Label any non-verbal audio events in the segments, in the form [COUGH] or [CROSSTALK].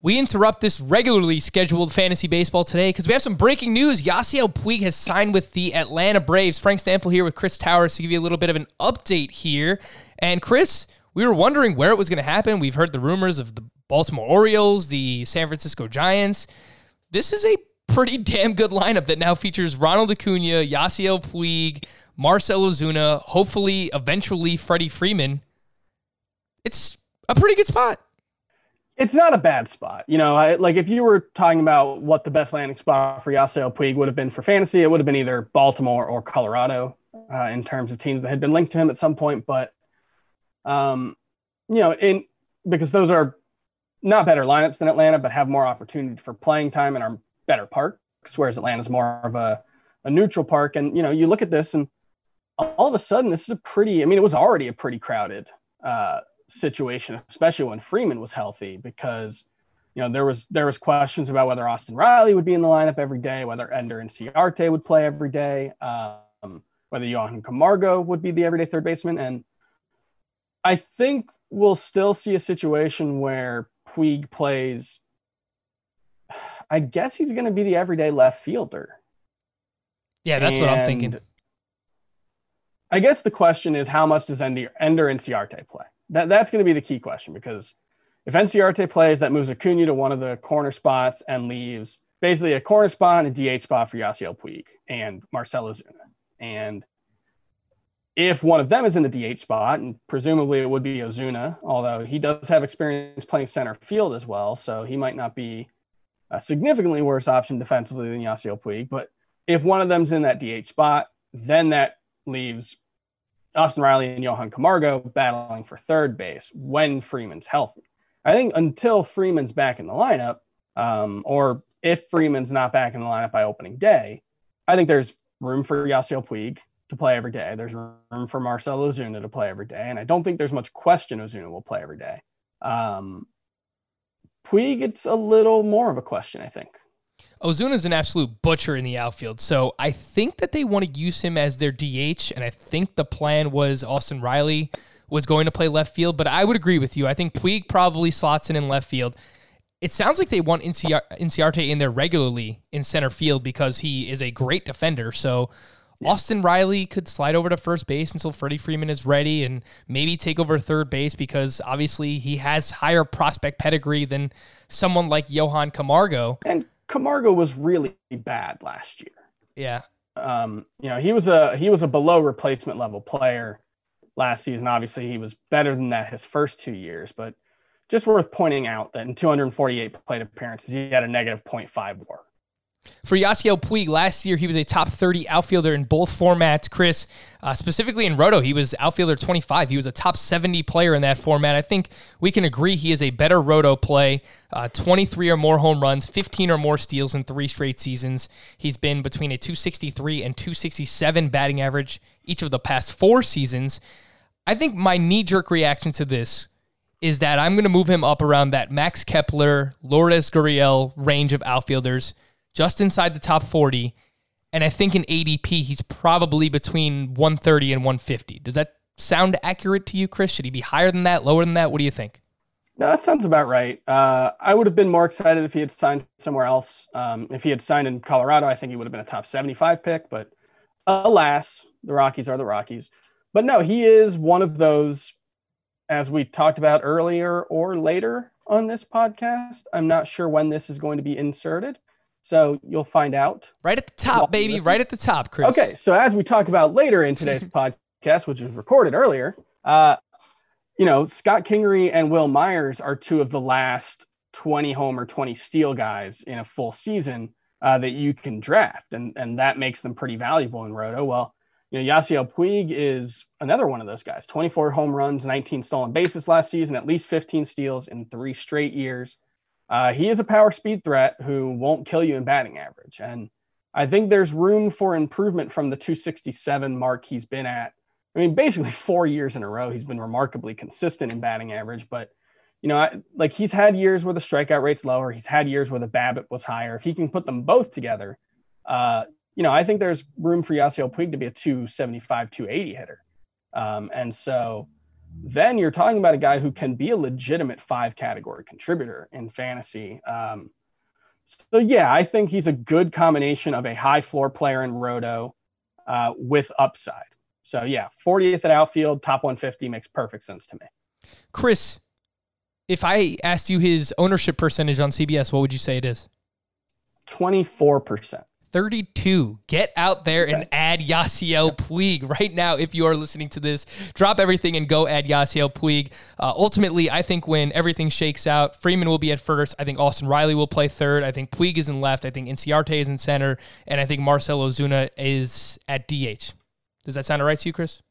We interrupt this regularly scheduled fantasy baseball today because we have some breaking news. Yasiel Puig has signed with the Atlanta Braves. Frank Stampfl here with Chris Towers to give you a little bit of an update here. And Chris, we were wondering where it was going to happen. We've heard the rumors of the Baltimore Orioles, the San Francisco Giants. This is a pretty [LAUGHS] damn good lineup that now features Ronald Acuna, Yasiel Puig, Marcell Ozuna, hopefully, eventually, Freddie Freeman. It's a pretty good spot. It's not a bad spot. You know, I, like if you were talking about what the best landing spot for Yasiel Puig would have been for fantasy, it would have been either Baltimore or Colorado uh, in terms of teams that had been linked to him at some point. But, um, you know, in because those are not better lineups than Atlanta, but have more opportunity for playing time and are better parks, whereas Atlanta's more of a, a neutral park. And, you know, you look at this and all of a sudden, this is a pretty, I mean, it was already a pretty crowded uh, situation, especially when Freeman was healthy, because you know there was there was questions about whether Austin Riley would be in the lineup every day, whether Ender Inciarte would play every day, um, whether Johan Camargo would be the everyday third baseman, and I think we'll still see a situation where Puig plays. [SIGHS] I guess he's going to be the everyday left fielder. Yeah, that's and what I'm thinking. I guess the question is how much does Ender, Ender Inciarte play? That, that's going to be the key question because if Inciarte plays, that moves Acuna to one of the corner spots and leaves basically a corner spot and a DH spot for Yasiel Puig and Marcell Ozuna. And if one of them is in the DH spot, and presumably it would be Ozuna, although he does have experience playing center field as well, so he might not be a significantly worse option defensively than Yasiel Puig. But if one of them's in that DH spot, then that leaves Austin Riley and Johan Camargo battling for third base when Freeman's healthy. I think until Freeman's back in the lineup, um, or if Freeman's not back in the lineup by opening day, I think there's room for Yasiel Puig to play every day. There's room for Marcell Ozuna to play every day. And I don't think there's much question Ozuna will play every day. Um, Puig, it's a little more of a question, I think. Ozuna's an absolute butcher in the outfield. So I think that they want to use him as their DH. And I think the plan was Austin Riley was going to play left field. But I would agree with you. I think Puig probably slots in in left field. It sounds like they want Inciarte in there regularly in center field because he is a great defender. So. Austin Riley could slide over to first base until Freddie Freeman is ready and maybe take over third base because obviously he has higher prospect pedigree than someone like Johan Camargo. And Camargo was really bad last year. Yeah. Um, you know, he was a he was a below replacement level player last season. Obviously, he was better than that his first two years, but just worth pointing out that in 248 plate appearances, he had a negative 0.5 WAR. For Yasiel Puig, last year he was a top 30 outfielder in both formats. Chris, uh, specifically in Roto, he was outfielder 25. He was a top 70 player in that format. I think we can agree he is a better Roto play. Uh, 23 or more home runs, 15 or more steals in three straight seasons. He's been between a 263 and 267 batting average each of the past four seasons. I think my knee jerk reaction to this is that I'm going to move him up around that Max Kepler, Lourdes Gurriel range of outfielders just inside the top 40. And I think in ADP, he's probably between 130 and 150. Does that sound accurate to you, Chris? Should he be higher than that, lower than that? What do you think? No, that sounds about right. Uh, I would have been more excited if he had signed somewhere else. Um, if he had signed in Colorado, I think he would have been a top 75 pick. But alas, the Rockies are the Rockies. But no, he is one of those, as we talked about earlier or later on this podcast. I'm not sure when this is going to be inserted. So you'll find out. Right at the top, baby. Right at the top, Chris. Okay. So as we talk about later in today's [LAUGHS] podcast, which was recorded earlier, uh, you know, Scott Kingery and Wil Myers are two of the last 20 home or 20 steal guys in a full season uh, that you can draft. And, and that makes them pretty valuable in Roto. Well, You know, Yasiel Puig is another one of those guys. 24 home runs, 19 stolen bases last season, at least 15 steals in three straight years. Uh, he is a power speed threat who won't kill you in batting average. And I think there's room for improvement from the 267 mark he's been at. I mean, basically [LAUGHS] four years in a row, he's been remarkably consistent in batting average. But, you know, I, like he's had years where the strikeout rate's lower, he's had years where the BABIP was higher. If he can put them both together, uh, you know, I think there's room for Yasiel Puig to be a 275, 280 hitter. Um, and so then you're talking about a guy who can be a legitimate five category contributor in fantasy. Um, so, yeah, I think he's a good combination of a high floor player in Roto uh, with upside. So, yeah, 40th at outfield, top 150 makes perfect sense to me. Chris, if I asked you his ownership percentage on CBS, what would you say it is? 24%. 32. Get out there and add Yasiel Puig right now. If you are listening to this, drop everything and go add Yasiel Puig. Uh, ultimately, I think when everything shakes out, Freeman will be at first. I think Austin Riley will play third. I think Puig is in left. I think Inciarte is in center. And I think Marcell Ozuna is at DH. Does that sound all right to you, Chris?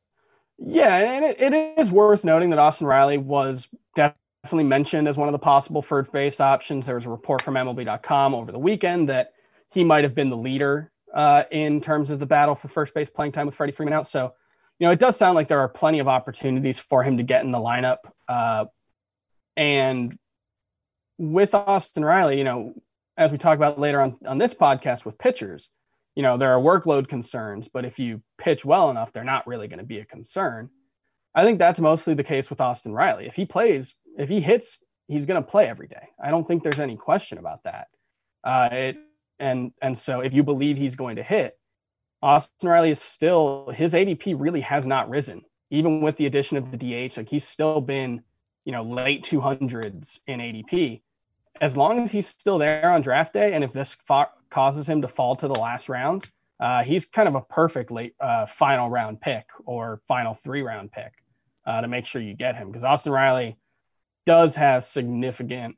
Yeah, and it, it is worth noting that Austin Riley was definitely mentioned as one of the possible first base options. There was a report from MLB.com over the weekend that he might have been the leader uh, in terms of the battle for first base playing time with Freddie Freeman out. So, you know, it does sound like there are plenty of opportunities for him to get in the lineup. Uh, and with Austin Riley, you know, as we talk about later on on this podcast with pitchers, you know, there are workload concerns, but if you pitch well enough, they're not really going to be a concern. I think that's mostly the case with Austin Riley. If he plays, if he hits, he's going to play every day. I don't think there's any question about that. Uh, it and and so if you believe he's going to hit, Austin Riley is still his ADP really has not risen, even with the addition of the DH. Like he's still been, you know, late 200s in ADP. As long as he's still there on draft day, and if this fa- causes him to fall to the last round, uh, he's kind of a perfect late uh, final round pick or final three round pick uh, to make sure you get him because Austin Riley does have significant,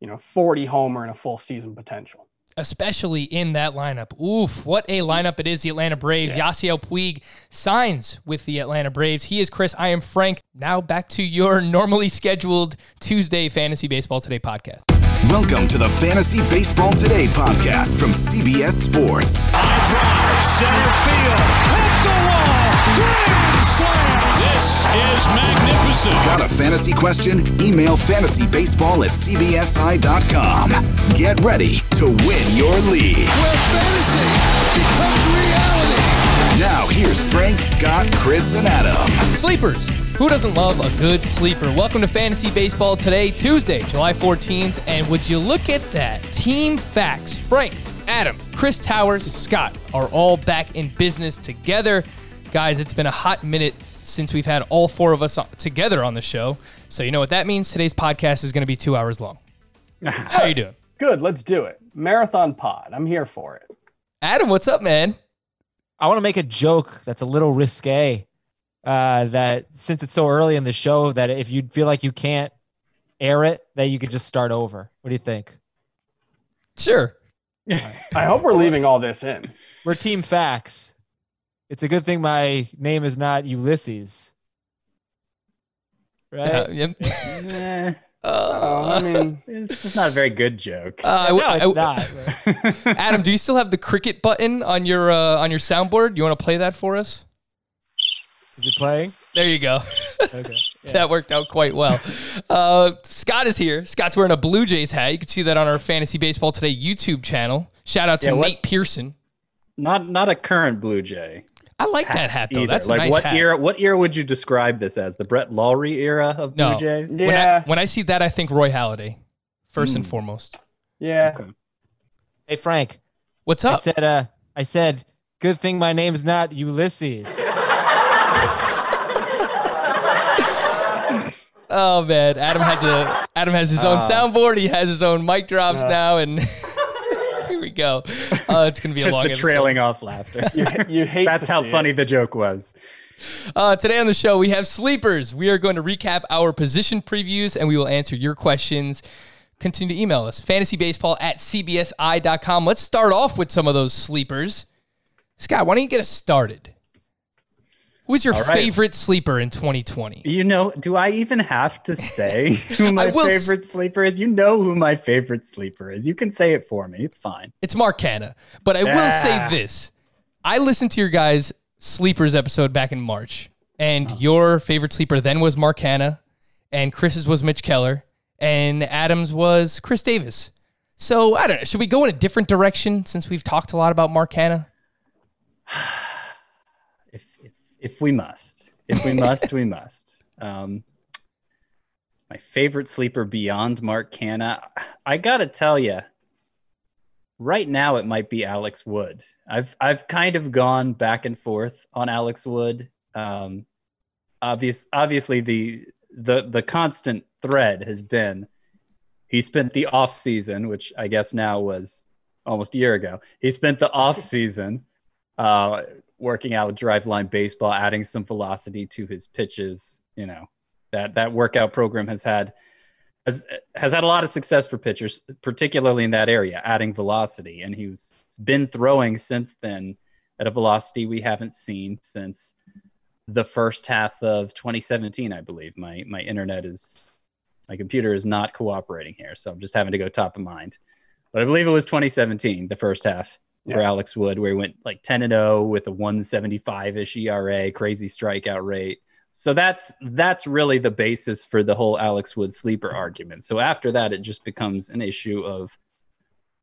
you know, 40 homer and a full season potential especially in that lineup. Oof, what a lineup it is, the Atlanta Braves. Yeah. Yasiel Puig signs with the Atlanta Braves. He is Chris. I am Frank. Now back to your normally scheduled Tuesday Fantasy Baseball Today podcast. Welcome to the Fantasy Baseball Today podcast from CBS Sports. I drive, center field, hit the wall, grand slam. This is magnificent. Got a fantasy question? Email fantasybaseball at cbsi.com. Get ready to win your league. Where fantasy becomes reality. Now, here's Frank, Scott, Chris, and Adam. Sleepers. Who doesn't love a good sleeper? Welcome to Fantasy Baseball today, Tuesday, July 14th. And would you look at that? Team Facts. Frank, Adam, Chris Towers, Scott are all back in business together. Guys, it's been a hot minute since we've had all four of us together on the show. So you know what that means? Today's podcast is going to be two hours long. [LAUGHS] How you doing? Good. Let's do it. Marathon pod. I'm here for it. Adam, what's up, man? I want to make a joke that's a little risque. Uh, that since it's so early in the show, that if you feel like you can't air it, that you could just start over. What do you think? Sure. [LAUGHS] I hope we're leaving all this in. We're team facts. It's a good thing my name is not Ulysses. Right? [LAUGHS] Yeah, [LAUGHS] oh, I mean, [LAUGHS] it's just not a very good joke. Uh, no, I, it's not. Adam, do you still have the cricket button on your uh, on your soundboard? You want to play that for us? Is it playing? There you go. okay. Yeah. that worked out quite well. Uh, Scott is here. Scott's wearing a Blue Jays hat. You can see that on our Fantasy Baseball Today YouTube channel. Shout out to yeah, Nate Pearson. Not not a current Blue Jay. I like that hat though. Either. That's like nice what hat. era? What era would you describe this as? The Brett Lawrie era of no. Blue Jays? Yeah. When I, when I, see that, I think Roy Halladay, first mm. and hmm. foremost. Yeah. Okay. Hey Frank, what's up? I said, uh, I said, good thing my name's not Ulysses. [LAUGHS] oh man, Adam has a Adam has his own uh, soundboard. He has his own mic drops uh, now, and we [LAUGHS] go. Uh, it's gonna be a [LAUGHS] long. the episode. trailing off laughter. [LAUGHS] you, you hate. That's how funny it. the joke was. Uh, today on the show, we have sleepers. We are going to recap our position previews and we will answer your questions. Continue to email us fantasybaseball at cbsi.com. Let's start off with some of those sleepers. Scott, why don't you get us started? Who's your right. favorite sleeper in 2020? You know, do I even have to say [LAUGHS] who my s- favorite sleeper is? You know who my favorite sleeper is. You can say it for me. It's fine. It's Mark Canha. But I will say Ah. this. I listened to your guys' sleepers episode back in March, and your favorite sleeper then was Mark Canha, and Chris's was Mitch Keller, and Adams was Chris Davis. So I don't know. Should we go in a different direction since we've talked a lot about Mark Canha? [SIGHS] [SIGHS] [SIGHS] If we must, if we must, we must. Um, my favorite sleeper beyond Mark Canha, I gotta tell you, right now it might be Alex Wood. I've I've kind of gone back and forth on Alex Wood. Um, obvious, obviously the the the constant thread has been he spent the off season, which I guess now was almost a year ago. He spent the off season uh, working out drive line baseball, adding some velocity to his pitches. You know that that workout program has had has has had a lot of success for pitchers, particularly in that area, adding velocity. And he's been throwing since then at a velocity we haven't seen since the first half of 2017, I believe. My my internet is my computer is not cooperating here, so I'm just having to go top of mind. But I believe it was 2017, the first half for Yeah. Alex Wood, where he went like 10 and 0 with a 175 ish ERA, crazy strikeout rate. So that's that's really the basis for the whole Alex Wood sleeper argument. So after that, it just becomes an issue of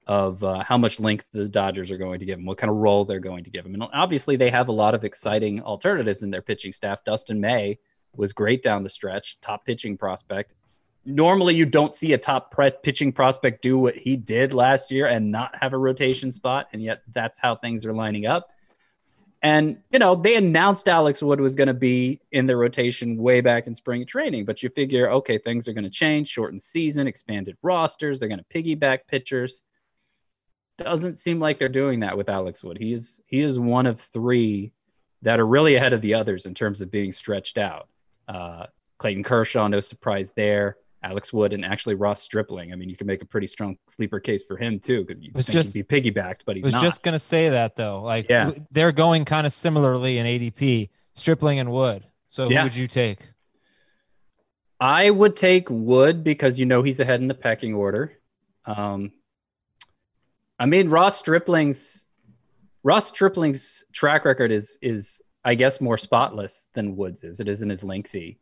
of uh, how much length the Dodgers are going to give him, what kind of role they're going to give him, and obviously they have a lot of exciting alternatives in their pitching staff. Dustin May was great down the stretch, top pitching prospect. Normally, you don't see a top pre- pitching prospect do what he did last year and not have a rotation spot, and yet that's how things are lining up. And you know, they announced Alex Wood was going to be in the rotation way back in spring training, but you figure, okay, things are going to change, shortened season, expanded rosters, they're going to piggyback pitchers. Doesn't seem like they're doing that with Alex Wood. He is he is one of three that are really ahead of the others in terms of being stretched out. Uh, Clayton Kershaw, no surprise there. Alex Wood and actually Ross Stripling. I mean, you can make a pretty strong sleeper case for him too. You Was just- be piggybacked, but he's was not. just gonna say that though. Like Yeah. they're going kind of similarly in ADP, Stripling and Wood. So Yeah. who would you take? I would take Wood because you know he's ahead in the pecking order. Um, I mean Ross Stripling's Ross Stripling's track record is is I guess more spotless than Woods is. It isn't as lengthy,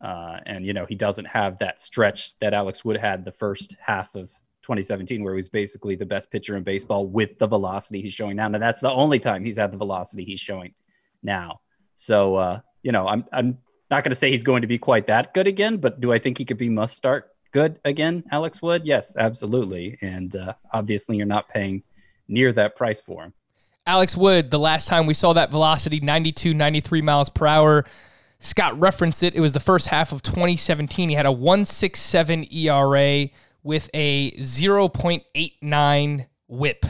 uh, and you know he doesn't have that stretch that Alex Wood had the first half of 2017, where he was basically the best pitcher in baseball with the velocity he's showing now. And that's the only time he's had the velocity he's showing now. So uh, you know I'm I'm not going to say he's going to be quite that good again, but do I think he could be must start good again, Alex Wood? Yes, absolutely. And uh, obviously, you're not paying near that price for him. Alex Wood, the last time we saw that velocity, 92, 93 miles per hour. Scott referenced it. It was the first half of 2017. He had a 167 ERA with a 0.89 whip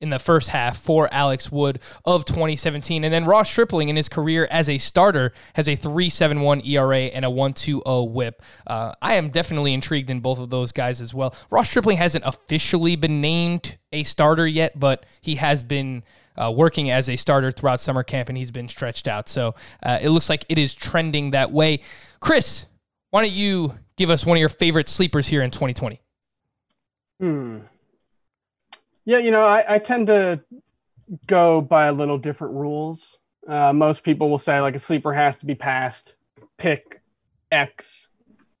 in the first half for Alex Wood of 2017. And then Ross Stripling in his career as a starter has a 3.71 ERA and a 1.20 whip. Uh, I am definitely intrigued in both of those guys as well. Ross Stripling hasn't officially been named a starter yet, but he has been uh, working as a starter throughout summer camp and he's been stretched out. So uh, it looks like it is trending that way. Chris, why don't you give us one of your favorite sleepers here in 2020? Hmm. Yeah, you know, I, I tend to go by a little different rules. Uh, most people will say like a sleeper has to be past pick X,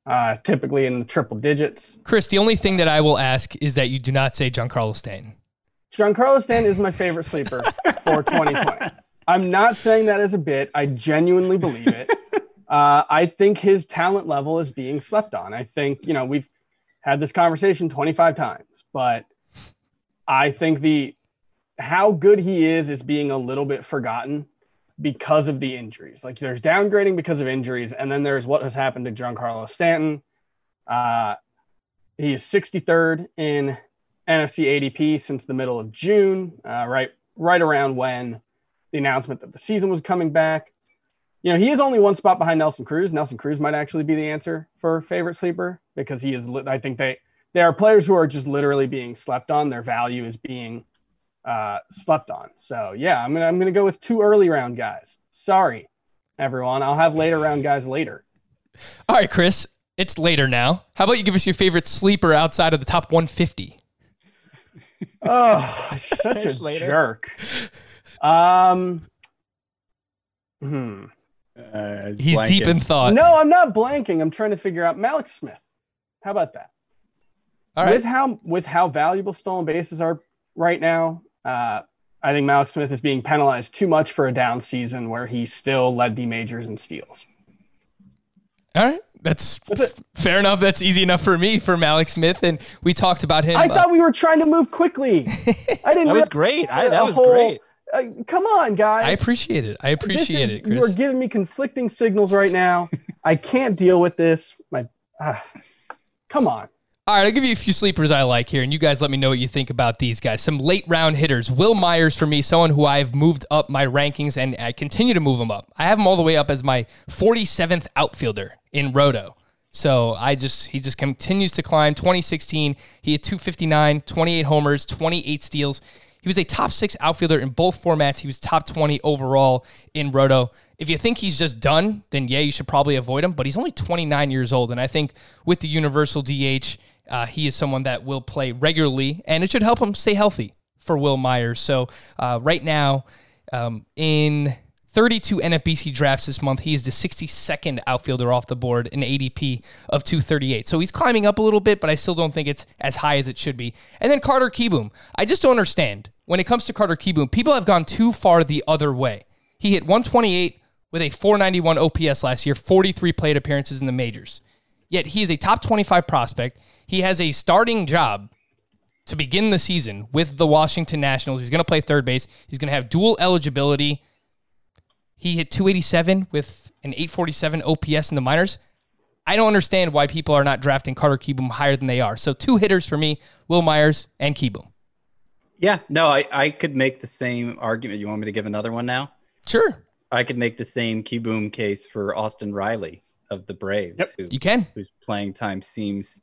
uh, typically in the triple digits. Chris, the only thing that I will ask is that you do not say Giancarlo Stanton. Giancarlo Stanton is my favorite sleeper for [LAUGHS] 2020. I'm not saying that as a bit. I genuinely believe it. Uh, I think his talent level is being slept on. I think, you know, we've had this conversation 25 times, but I think the how good he is is being a little bit forgotten because of the injuries. Like there's downgrading because of injuries, and then there's what has happened to Giancarlo Stanton. Uh, he is 63rd in NFBC ADP since the middle of June, uh, right right around when the announcement that the season was coming back. You know, he is only one spot behind Nelson Cruz. Nelson Cruz might actually be the answer for favorite sleeper because he is. I think they there are players who are just literally being slept on. Their value is being uh, slept on. So yeah, I'm gonna I'm gonna go with two early round guys. Sorry, everyone. I'll have later round guys later. All right, Chris, it's later now. How about you give us your favorite sleeper outside of the top 150? Oh, [LAUGHS] such a Later. jerk. Um, hmm. Uh, He's deep in thought. No, I'm not blanking. I'm trying to figure out Mallex Smith. How about that? All right. With how with how valuable stolen bases are right now, uh, I think Mallex Smith is being penalized too much for a down season where he still led the majors in steals. All right. That's That's f- fair enough. That's easy enough for me, for Mallex Smith. And we talked about him. I uh, thought we were trying to move quickly. [LAUGHS] I didn't. That was realize great. I, a that was whole- great. Uh, come on, guys. I appreciate it. I appreciate This is- it, You are giving me conflicting signals right now. I can't deal with this. My, ah, come on. All right, I'll give you a few sleepers I like here, and you guys let me know what you think about these guys. Some late round hitters. Wil Myers for me, someone who I've moved up my rankings, and I continue to move him up. I have him all the way up as my 47th outfielder in Roto. So I just he just continues to climb. 2016, he had 259, 28 homers, 28 steals. He was a top six outfielder in both formats. He was top 20 overall in Roto. If you think he's just done, then yeah, you should probably avoid him. But he's only 29 years old. And I think with the universal DH, uh, he is someone that will play regularly and it should help him stay healthy for Wil Myers. So uh, right now, um, in 32 NFBC drafts this month, he is the 62nd outfielder off the board, an ADP of 238. So he's climbing up a little bit, but I still don't think it's as high as it should be. And then Carter Kieboom. I just don't understand. When it comes to Carter Kieboom, people have gone too far the other way. He hit 128 with a 491 OPS last year, 43 plate appearances in the majors. Yet he is a top 25 prospect. He has a starting job to begin the season with the Washington Nationals. He's going to play third base. He's going to have dual eligibility. He hit 287 with an 847 OPS in the minors. I don't understand why people are not drafting Carter Kieboom higher than they are. So two hitters for me, Wil Myers and Kieboom. Yeah, no, I, I could make the same argument. You want me to give another one now? Sure, I could make the same Kieboom case for Austin Riley of the Braves, Yep. who, you can. whose playing time seems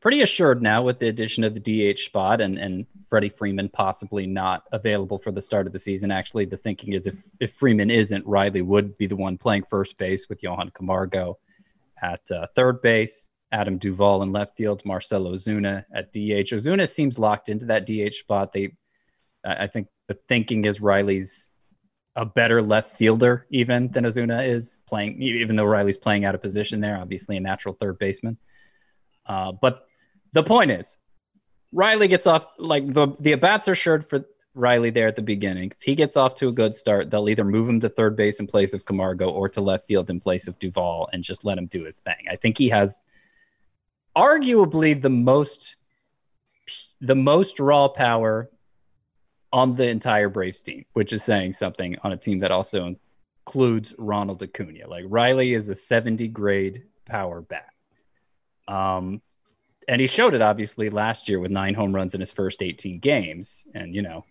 pretty assured now with the addition of the DH spot and, and Freddie Freeman possibly not available for the start of the season. Actually, the thinking is if, if Freeman isn't, Riley would be the one playing first base with Johan Camargo at uh, third base, Adam Duvall in left field, Marcell Ozuna at DH. Ozuna seems locked into that DH spot. They, I think the thinking is Riley's a better left fielder even than Ozuna is playing, even though Riley's playing out of position there, obviously a natural third baseman. Uh, but the point is, Riley gets off like the the bats are assured for Riley there at the beginning. If he gets off to a good start, they'll either move him to third base in place of Camargo or to left field in place of Duvall and just let him do his thing. I think he has arguably the most the most raw power on the entire Braves team, which is saying something on a team that also includes Ronald Acuna. Like Riley is a 70 grade power bat. Um, and he showed it obviously last year with nine home runs in his first 18 games. And, you know,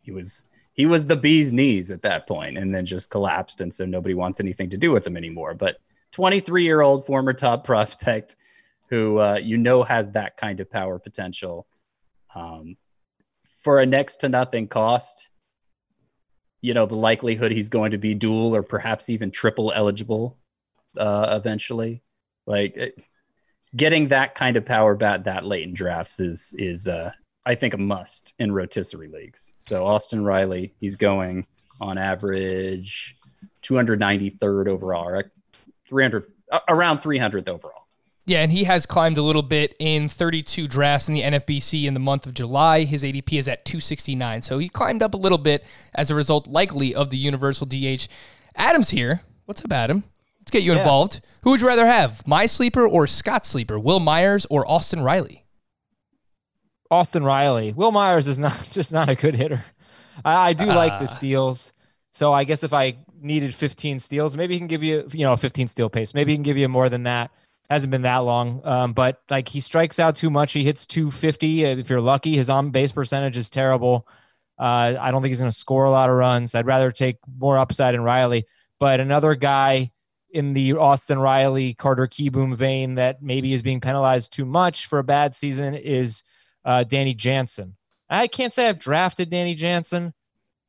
he was he was the bee's knees at that point and then just collapsed. And so nobody wants anything to do with him anymore. But 23 year old former top [LAUGHS] prospect who uh, you know has that kind of power potential um, for a next to nothing cost. You know, the likelihood he's going to be dual or perhaps even triple eligible uh, eventually. Like it, getting that kind of power bat that late in drafts is is uh, I think a must in rotisserie leagues. So Austin Riley, he's going on average 293rd overall, or 300 uh, around 300th overall. Yeah, and he has climbed a little bit in 32 drafts in the NFBC in the month of July. His ADP is at 269. So he climbed up a little bit as a result, likely, of the universal DH. Adam's here. What's up, Adam? Let's get you Yeah. involved. Who would you rather have, my sleeper or Scott's sleeper? Wil Myers or Austin Riley? Austin Riley. Wil Myers is not [LAUGHS] just not a good hitter. I, I do like the Ah. steals. So I guess if I needed 15 steals, maybe he can give you, you know, 15 steal pace. Maybe he can give you more than that. Hasn't been that long. Um, but like he strikes out too much. He hits 250. If you're lucky, his on base percentage is terrible. Uh, I don't think he's going to score a lot of runs. I'd rather take more upside in Riley. But another guy in the Austin Riley, Carter Kieboom vein that maybe is being penalized too much for a bad season is uh, Danny Jansen. I can't say I've drafted Danny Jansen,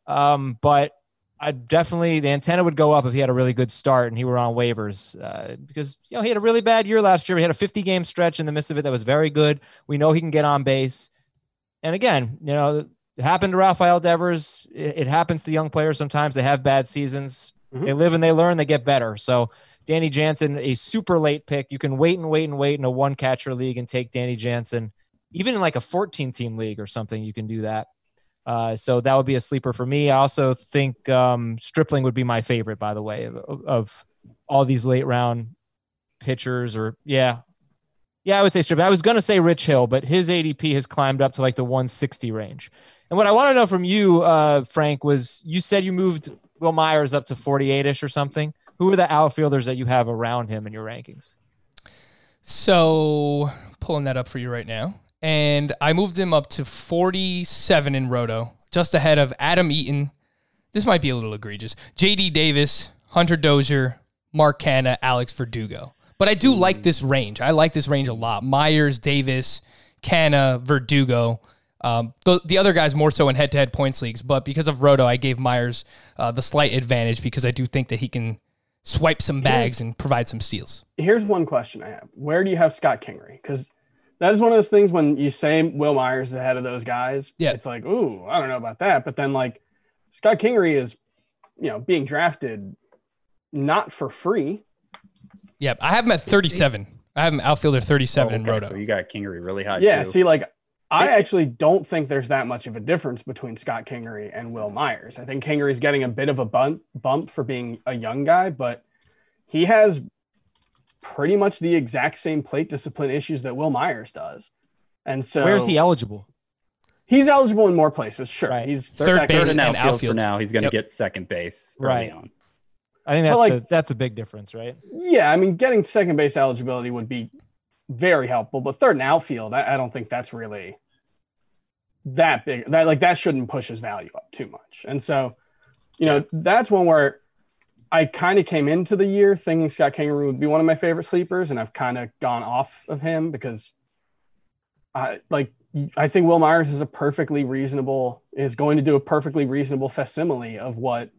um, but I definitely the antenna would go up if he had a really good start and he were on waivers uh, because you know he had a really bad year last year. He had a 50 game stretch in the midst of it that was very good. We know he can get on base, and again, you know, it happened to Rafael Devers. It, it happens to young players sometimes. They have bad seasons. Mhm. They live and they learn. They get better. So Danny Jansen, a super late pick. You can wait and wait and wait in a one catcher league and take Danny Jansen. Even in like a 14 team league or something, you can do that. Uh, so that would be a sleeper for me. I also think um, Stripling would be my favorite, by the way, of, of all these late round pitchers. Or yeah, yeah, I would say Stripling. I was gonna say Rich Hill, but his ADP has climbed up to like the 160 range. And what I want to know from you, uh, Frank, was you said you moved Wil Myers up to 48 ish or something. Who are the outfielders that you have around him in your rankings? So pulling that up for you right now. And I moved him up to 47 in Roto, just ahead of Adam Eaton. This might be a little egregious. JD Davis, Hunter Dozier, Mark Canha, Alex Verdugo. But I do like mm. this range. I like this range a lot. Myers, Davis, Canha, Verdugo. Um, the, the other guys more so in head to head points leagues. But because of Roto, I gave Myers uh, the slight advantage because I do think that he can swipe some bags and provide some steals. Here's one question I have: Where do you have Scott Kingery? Because that is one of those things when you say Wil Myers is ahead of those guys. Yeah. it's like, ooh, I don't know about that. But then like Scott Kingery is, you know, being drafted not for free. Yep, I have him at 37. I have him outfielder 37 in Okay, Roto. So you got Kingery really high. Yeah, too. see, like I actually don't think there's that much of a difference between Scott Kingery and Wil Myers. I think Kingery's getting a bit of a bump bump for being a young guy, but he has pretty much the exact same plate discipline issues that Wil Myers does. And so Where's he eligible? He's eligible in more places, sure. Right. He's Third second- base third and and outfield, outfield. for now. He's going to Yep. get second base Right. on. I think that's like- the, that's a big difference, right? Yeah, I mean, getting second base eligibility would be very helpful, but third and outfield, I, I don't think that's really that big. That like that shouldn't push his value up too much. And so, you know, that's one where I kind of came into the year thinking Scott Kingery would be one of my favorite sleepers, and I've kind of gone off of him because I like I think Wil Myers is a perfectly reasonable is going to do a perfectly reasonable facsimile of what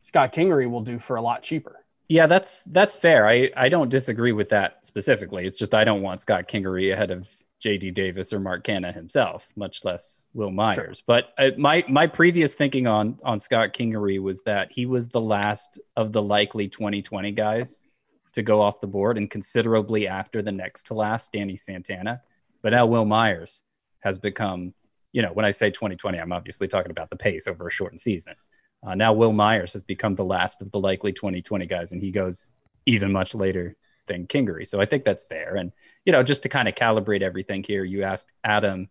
Scott Kingery will do for a lot cheaper. Yeah, that's that's fair. I, I don't disagree with that specifically. It's just I don't want Scott Kingery ahead of JD Davis or Mark Canha himself, much less Wil Myers. But uh, my my previous thinking on on Scott Kingery was that he was the last of the likely 2020 guys to go off the board and considerably after the next to last, Danny Santana. But now Wil Myers has become, you know, when I say 2020, I'm obviously talking about the pace over a shortened season. Uh, now Wil Myers has become the last of the likely 2020 guys, and he goes even much later Kingery. So I think that's fair. And you know, just to kind of calibrate everything here, you asked Adam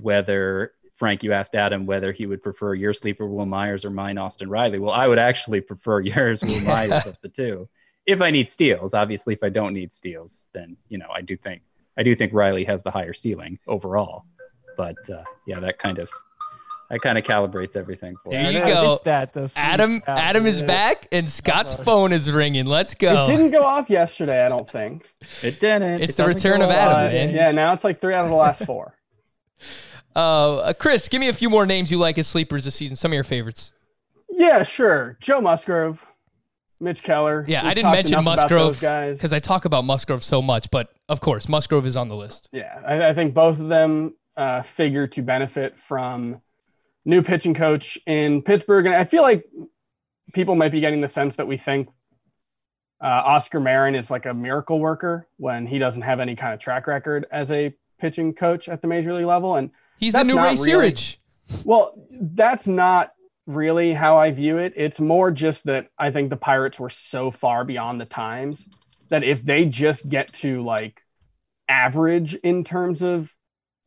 whether Frank, you asked Adam whether he would prefer your sleeper Wil Myers or mine Austin Riley. Well, I would actually prefer [LAUGHS] yours Wil Myers of the two. If I need steals, obviously, if I don't need steals, then you know I do think I do think Riley has the higher ceiling overall. But uh, yeah, that kind of that kind of calibrates everything for There me. you go. that, those Adam out Adam is back and Scott's phone is ringing. Let's go. It didn't go off yesterday, I don't think. It didn't. It's It the return of. Adam, Uh, man. yeah, now it's like three out of the last four. [LAUGHS] [LAUGHS] Uh, Chris, give me a few more names you like as sleepers this season. Some of your favorites. yeah, sure. Joe Musgrove, Mitch Keller. Yeah, We've I didn't mention Musgrove guys. because I talk about Musgrove so much, but of course, Musgrove is on the list. Yeah, I, I think both of them uh, figure to benefit from new pitching coach in Pittsburgh, and I feel like people might be getting the sense that we think uh, Oscar Marin is like a miracle worker when he doesn't have any kind of track record as a pitching coach at the major league level, and He's the That's new Ray really- Searage. Well, that's not really how I view it. It's more just that I think the Pirates were so far beyond the times that if they just get to like average in terms of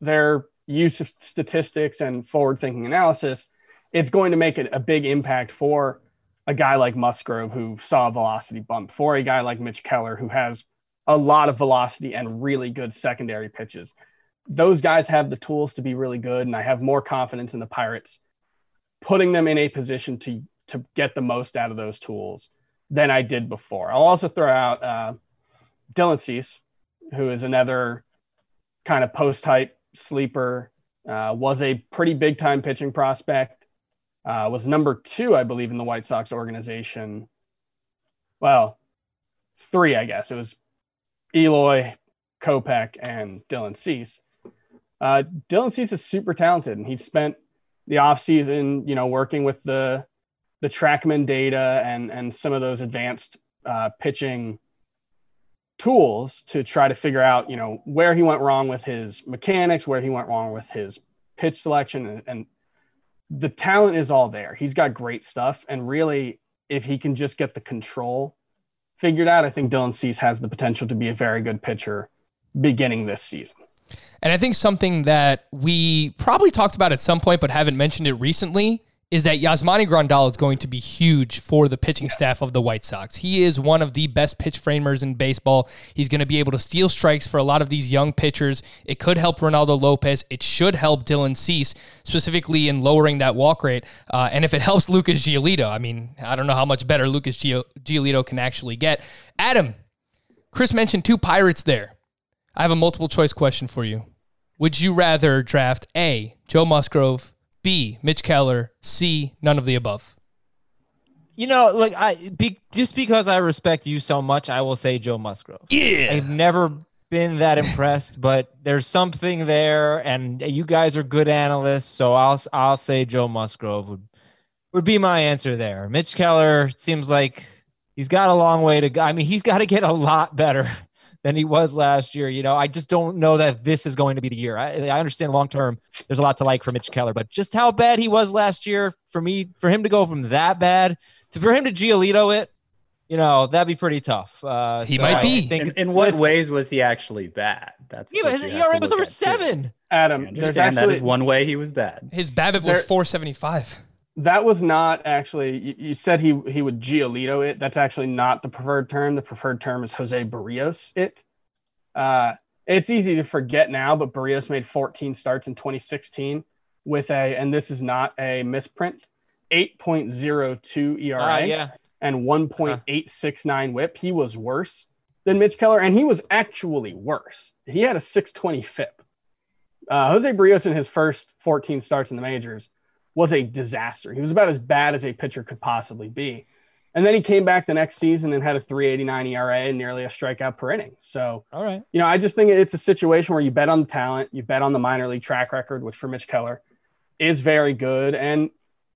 their use of statistics and forward thinking analysis, it's going to make a big impact for a guy like Musgrove who saw a velocity bump, for a guy like Mitch Keller who has a lot of velocity and really good secondary pitches those guys have the tools to be really good, and I have more confidence in the Pirates putting them in a position to to get the most out of those tools than I did before. I'll also throw out uh, Dylan Cease, who is another kind of post type sleeper. Uh, was a pretty big time pitching prospect uh, was number two, I believe, in the White Sox organization. Well, three, I guess. It was Eloy, Kopech, and Dylan Cease. Uh, Dylan Cease is super talented, and he spent the offseason, you know, working with the the TrackMan data and and some of those advanced uh, pitching tools to try to figure out, you know, where he went wrong with his mechanics, where he went wrong with his pitch selection, and, and the talent is all there. He's got great stuff, and really, if he can just get the control figured out, I think Dylan Cease has the potential to be a very good pitcher beginning this season. And I think something that we probably talked about at some point, but haven't mentioned it recently, is that Yasmani Grandal is going to be huge for the pitching staff of the White Sox. He is one of the best pitch framers in baseball. He's going to be able to steal strikes for a lot of these young pitchers. It could help Reynaldo Lopez. It should help Dylan Cease, specifically in lowering that walk rate. Uh, and if it helps Lucas Giolito, I mean, I don't know how much better Lucas Giolito can actually get. Adam, Chris mentioned two Pirates there. I have a multiple choice question for you. Would you rather draft A, Joe Musgrove, B, Mitch Keller, C, none of the above? You know, like I be, just because I respect you so much, I will say Joe Musgrove. Yeah. I've never been that [LAUGHS] impressed, but there's something there, and you guys are good analysts, so I'll I'll say Joe Musgrove would would be my answer there. Mitch Keller seems like he's got a long way to go. I mean, he's got to get a lot better than he was last year. You know, I just don't know that this is going to be the year. I, I understand long term, there's a lot to like for Mitch Keller, but just how bad he was last year for me, for him to go from that bad to for him to Giolito it, you know, that'd be pretty tough. Uh, he so might be. I think in, in what ways was he actually bad? That's yeah, his ERA was over seven. Too. Adam, there's actually that is one way he was bad. His BABIP was 475 that was not actually you, you, said he he would giolito it. That's actually not the preferred term. The preferred term is jose Berrios it. Uh, it's easy to forget now but Berrios made 14 starts in 2016 with a and this is not a misprint 8.02 era uh, yeah. and 1.869 whip. He was worse than mitch keller and he was actually worse. He had a 620 fip. Uh, jose Berrios in his first 14 starts in the majors was a disaster. He was about as bad as a pitcher could possibly be. And then he came back the next season and had a 389 ERA and nearly a strikeout per inning. So, all right. You know, I just think it's a situation where you bet on the talent, you bet on the minor league track record, which for Mitch Keller is very good. And,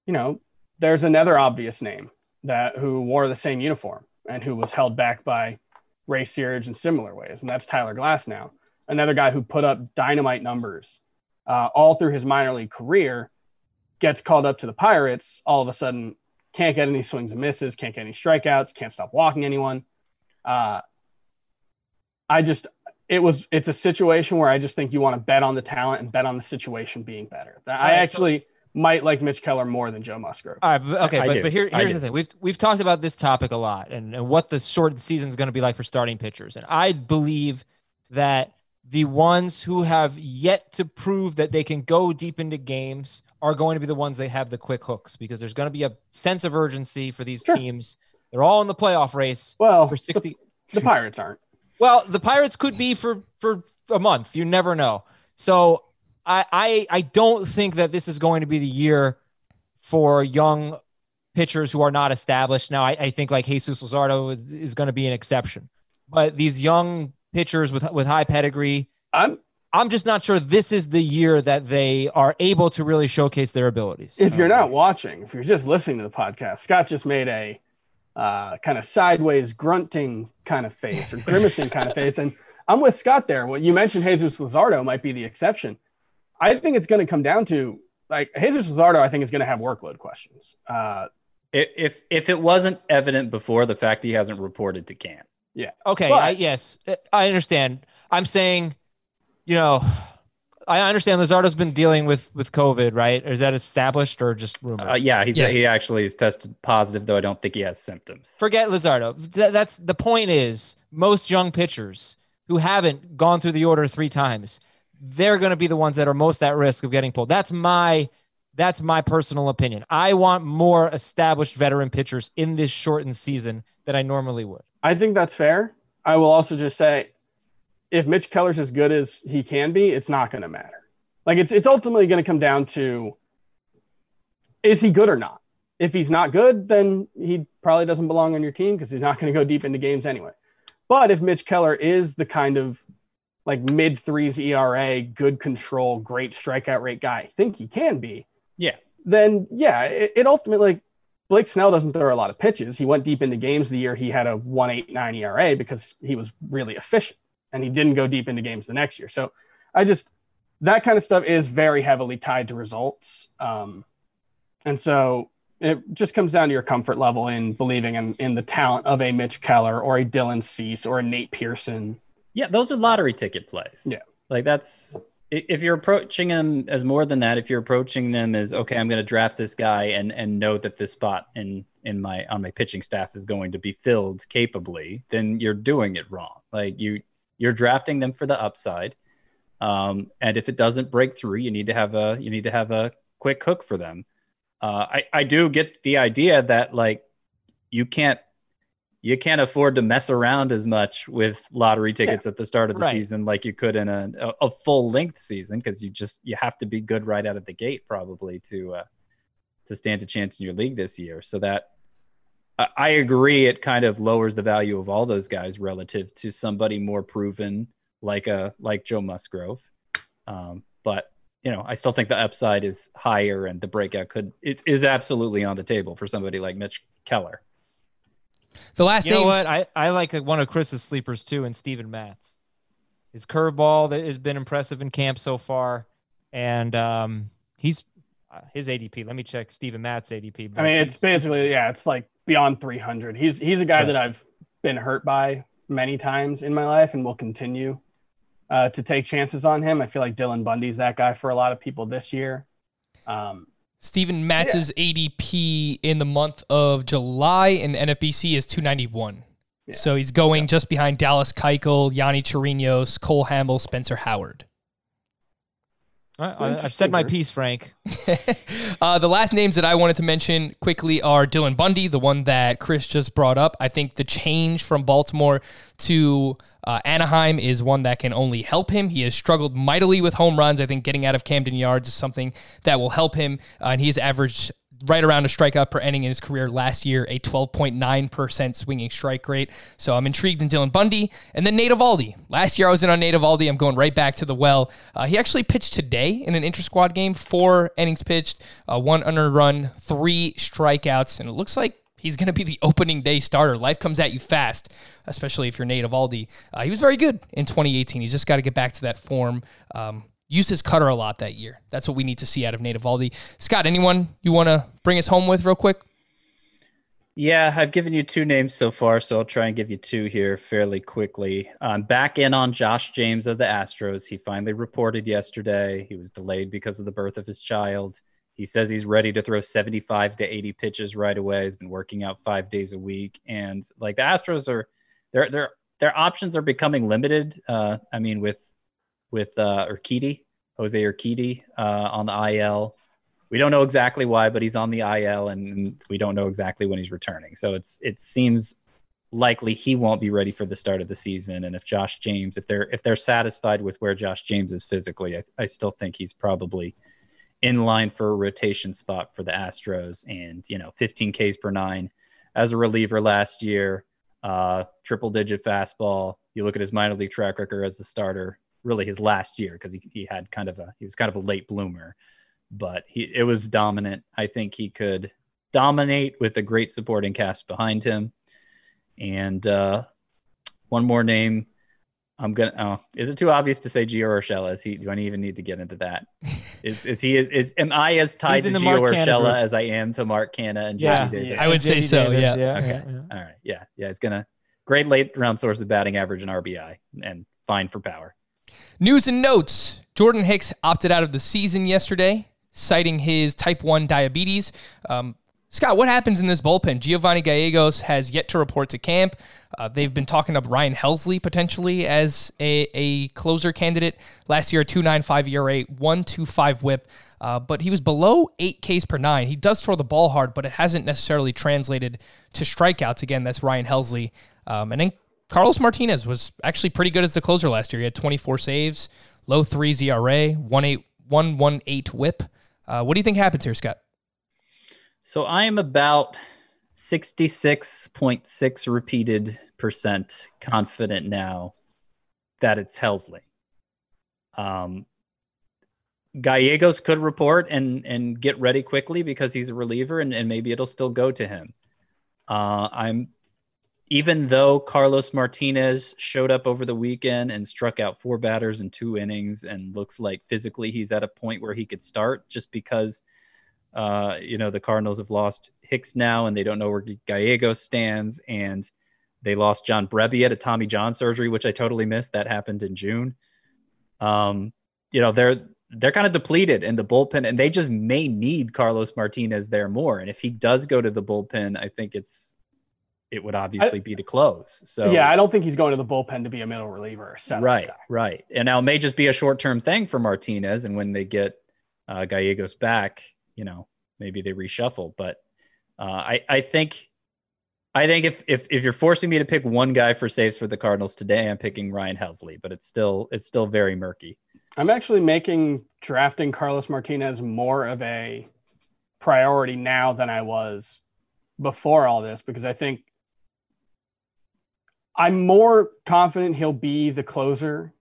you know, there's another obvious name that who wore the same uniform and who was held back by Ray Searage in similar ways. And that's Tyler Glasnow, another guy who put up dynamite numbers uh, all through his minor league career gets called up to the Pirates, all of a sudden can't get any swings and misses, can't get any strikeouts, can't stop walking anyone. Uh, I just, it was, it's a situation where I just think you want to bet on the talent and bet on the situation being better. I right, actually so- might like Mitch Keller more than Joe Musgrove. All right, okay, but, but here, here's the thing: we've we've talked about this topic a lot and, and what the short season is going to be like for starting pitchers, and I believe that the ones who have yet to prove that they can go deep into games are going to be the ones that have the quick hooks because there's going to be a sense of urgency for these sure. teams. They're all in the playoff race. Well, for 60 the, the Pirates aren't. Well, the Pirates could be for for a month. You never know. So I I I don't think that this is going to be the year for young pitchers who are not established. Now I, I think like Jesus Luzardo is, is going to be an exception. But these young pitchers with with high pedigree. I'm I'm just not sure this is the year that they are able to really showcase their abilities. If you're not watching, if you're just listening to the podcast, Scott just made a uh, kind of sideways grunting kind of face or grimacing kind of [LAUGHS] face. And I'm with Scott there. What you mentioned, Jesus Luzardo might be the exception. I think it's going to come down to like Jesus Luzardo, I think is going to have workload questions. Uh, if if it wasn't evident before the fact he hasn't reported to camp, yeah. Okay. But, I, yes, I understand. I'm saying, you know, I understand Luzardo's been dealing with with COVID, right? Is that established or just rumor? Uh, yeah, he's yeah. he actually is tested positive, though I don't think he has symptoms. Forget Luzardo. Th- that's the point. Is most young pitchers who haven't gone through the order three times, they're going to be the ones that are most at risk of getting pulled. That's my that's my personal opinion. I want more established veteran pitchers in this shortened season than I normally would. I think that's fair. I will also just say, if Mitch Keller's as good as he can be, it's not going to matter. Like it's it's ultimately going to come down to is he good or not? If he's not good, then he probably doesn't belong on your team because he's not going to go deep into games anyway. But if Mitch Keller is the kind of like mid threes ERA, good control, great strikeout rate guy, I think he can be. Yeah. Then yeah, it, it ultimately like Blake Snell doesn't throw a lot of pitches. He went deep into games the year he had a 189 ERA because he was really efficient and he didn't go deep into games the next year. So I just that kind of stuff is very heavily tied to results. Um, and so it just comes down to your comfort level in believing in, in the talent of a Mitch Keller or a Dylan Cease or a Nate Pearson. Yeah, those are lottery ticket plays. Yeah. Like that's if you're approaching them as more than that, if you're approaching them as okay, I'm going to draft this guy and and know that this spot in in my on my pitching staff is going to be filled capably, then you're doing it wrong. Like you you're drafting them for the upside. Um, and if it doesn't break through, you need to have a you need to have a quick hook for them. Uh, I I do get the idea that like you can't you can't afford to mess around as much with lottery tickets at the start of the Right. season like you could in a, a, full length season because you just you have to be good right out of the gate probably to uh, to stand a chance in your league this year. So that I, I agree, it kind of lowers the value of all those guys relative to somebody more proven like a like Joe Musgrove. Um, but you know, I still think the upside is higher, and the breakout could is, is absolutely on the table for somebody like Mitch Keller. The last You know names, what? I, I like one of Chris's sleepers too, and Steven Matz. His curveball that has been impressive in camp so far, and um, he's uh, his ADP. Let me check Steven Matz ADP. I mean, it's basically, yeah, it's like beyond 300. He's, he's a guy Right. that I've been hurt by many times in my life and will continue uh, to take chances on him. I feel like Dylan Bundy's that guy for a lot of people this year. Um, Steven Matz's ADP in the month of July in NFBC is 291. Yeah. So he's going just behind Dallas Keuchel, Yonny Chirinos, Cole Hamels, Spencer Howard. I, It's I, I've said my piece, Frank. [LAUGHS] uh, the last names that I wanted to mention quickly are Dylan Bundy, the one that Chris just brought up. I think the change from Baltimore to uh, Anaheim is one that can only help him. He has struggled mightily with home runs. I think getting out of Camden Yards is something that will help him. Uh, and he's averaged right around a strikeout per inning in his career last year, a 12.9% swinging strike rate. So I'm intrigued in Dylan Bundy. And then Nate Eovaldi. Last year I was in on Nate Eovaldi. I'm going right back to the well. Uh, he actually pitched today in an inter squad game, four innings pitched, uh, one under run, three strikeouts. And it looks like he's going to be the opening day starter. Life comes at you fast, especially if you're Nate Eovaldi. Uh, he was very good in 2018. He's just got to get back to that form. Um, used his cutter a lot that year. That's what we need to see out of Nate Eovaldi. Scott, anyone you want to bring us home with real quick? Yeah, I've given you two names so far, so I'll try and give you two here fairly quickly. I'm back in on Josh James of the Astros. He finally reported yesterday. He was delayed because of the birth of his child. He says he's ready to throw 75 to 80 pitches right away. He's been working out five days a week, and like the Astros are, their their their options are becoming limited. Uh, I mean, with with uh, Urquidy, Jose Urquidy uh, on the IL. We don't know exactly why, but he's on the IL, and we don't know exactly when he's returning. So it's it seems likely he won't be ready for the start of the season. And if Josh James, if they're if they're satisfied with where Josh James is physically, I, I still think he's probably in line for a rotation spot for the Astros. And you know, 15 Ks per nine as a reliever last year, uh, triple digit fastball. You look at his minor league track record as a starter, really his last year because he, he had kind of a he was kind of a late bloomer, but he it was dominant. I think he could dominate with a great supporting cast behind him. And uh, one more name. I'm gonna. Oh, is it too obvious to say Gio Urshela? Is he? Do I even need to get into that? [LAUGHS] Is is he? Is, is am I as tied He's to Gio Mark Urshela as I am to Mark Canha and Yeah, Jimmy Davis? I would say J.D. so, Davis, yeah. Okay. yeah, yeah. All right. Yeah. Yeah. It's gonna great late round source of batting average and RBI and fine for power. News and notes Jordan Hicks opted out of the season yesterday, citing his type 1 diabetes. Um, Scott, what happens in this bullpen? Giovanni Gallegos has yet to report to camp. Uh, they've been talking up Ryan Helsley potentially as a, a closer candidate. Last year, a 2.95 ERA, 1.25 whip, uh, but he was below 8 Ks per nine. He does throw the ball hard, but it hasn't necessarily translated to strikeouts. Again, that's Ryan Helsley. Um, and then Carlos Martinez was actually pretty good as the closer last year. He had 24 saves, low threes ERA, 1.8 118 whip. Uh, what do you think happens here, Scott? So I am about 66.6 repeated percent confident now that it's Helsley. Um, Gallegos could report and and get ready quickly because he's a reliever and, and maybe it'll still go to him. Uh, I'm even though Carlos Martinez showed up over the weekend and struck out four batters in two innings and looks like physically he's at a point where he could start just because uh, you know the Cardinals have lost Hicks now and they don't know where Gallegos stands and they lost John Brebbia at a Tommy John surgery which I totally missed that happened in June. Um, you know they're they're kind of depleted in the bullpen and they just may need Carlos Martinez there more and if he does go to the bullpen I think it's it would obviously I, be to close. So yeah, I don't think he's going to the bullpen to be a middle reliever. Right, guy. right. And now it may just be a short term thing for Martinez, and when they get uh, Gallegos back, you know, maybe they reshuffle. But uh, I, I think, I think if, if if you're forcing me to pick one guy for saves for the Cardinals today, I'm picking Ryan Helsley. But it's still it's still very murky. I'm actually making drafting Carlos Martinez more of a priority now than I was before all this because I think I'm more confident he'll be the closer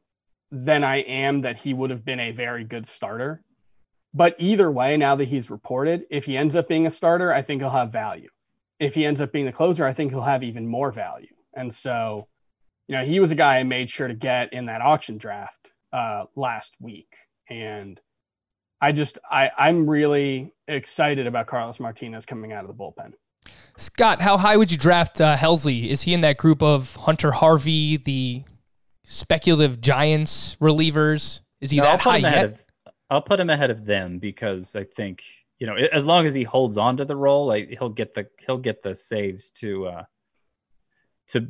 than I am that he would have been a very good starter. But either way, now that he's reported, if he ends up being a starter, I think he'll have value. If he ends up being the closer, I think he'll have even more value. And so, you know, he was a guy I made sure to get in that auction draft uh, last week. And I just, I, I'm really excited about Carlos Martinez coming out of the bullpen. Scott, how high would you draft uh, Helsley? Is he in that group of Hunter Harvey, the speculative Giants relievers? Is he no, that high yet? Of, I'll put him ahead of them because I think you know as long as he holds on to the role, like, he'll get the he'll get the saves to uh, to.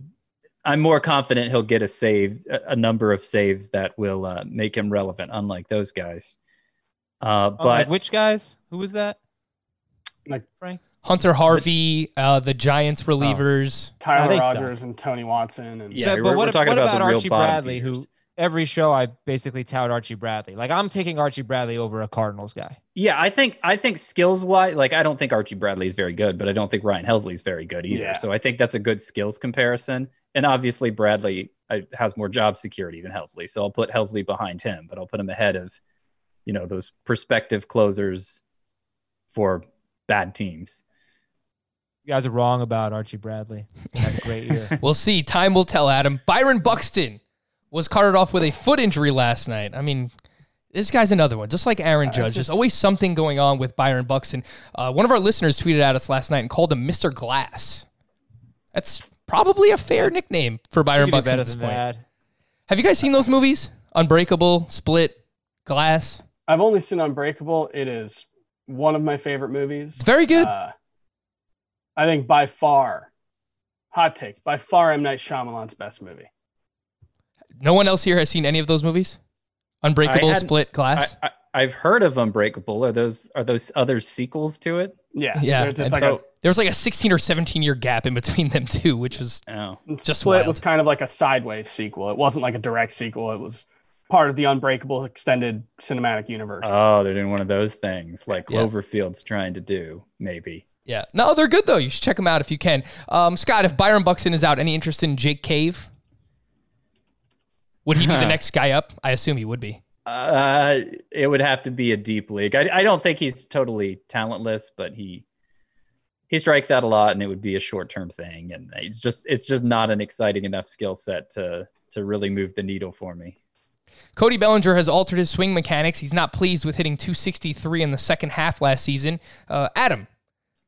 I'm more confident he'll get a save, a, number of saves that will uh, make him relevant, unlike those guys. Uh, but like which guys? Who was that? Like Frank. Hunter Harvey, uh, the Giants relievers, oh. Tyler oh, Rogers, suck. and Tony Watson. And yeah, but, but what, what about, about Archie Bradley, who every show I basically tout Archie Bradley. Like I'm taking Archie Bradley over a Cardinals guy. Yeah, I think I think skills wise, like I don't think Archie Bradley is very good, but I don't think Ryan Helsley is very good either. Yeah. So I think that's a good skills comparison. And obviously Bradley uh, has more job security than Helsley, so I'll put Helsley behind him, but I'll put him ahead of, you know, those prospective closers for bad teams. You guys are wrong about Archie Bradley. Had a great year. [LAUGHS] we'll see. Time will tell, Adam. Byron Buxton was carted off with a foot injury last night. I mean, this guy's another one, just like Aaron Judge. Just, There's always something going on with Byron Buxton. Uh, one of our listeners tweeted at us last night and called him Mr. Glass. That's probably a fair nickname for Byron Buxton at this point. That. Have you guys seen those movies? Unbreakable, Split, Glass. I've only seen Unbreakable. It is one of my favorite movies. It's very good. Uh, I think by far, hot take, by far M. Night Shyamalan's best movie. No one else here has seen any of those movies? Unbreakable, Split, Glass? I, have heard of Unbreakable. Are those are those other sequels to it? Yeah. Yeah. There's, like a, there was like a 16 or 17 year gap in between them too, which was oh. just Split wild. was kind of like a sideways sequel. It wasn't like a direct sequel. It was part of the Unbreakable extended cinematic universe. Oh, they're doing one of those things like Cloverfield's yeah. trying to do, maybe. Yeah. No, they're good though. You should check them out if you can. Um, Scott, if Byron Buxton is out, any interest in Jake Cave? Would he be the [LAUGHS] next guy up? I assume he would be. Uh, it would have to be a deep league. I, I don't think he's totally talentless, but he he strikes out a lot, and it would be a short term thing. And it's just it's just not an exciting enough skill set to to really move the needle for me. Cody Bellinger has altered his swing mechanics. He's not pleased with hitting 263 in the second half last season. Uh, Adam,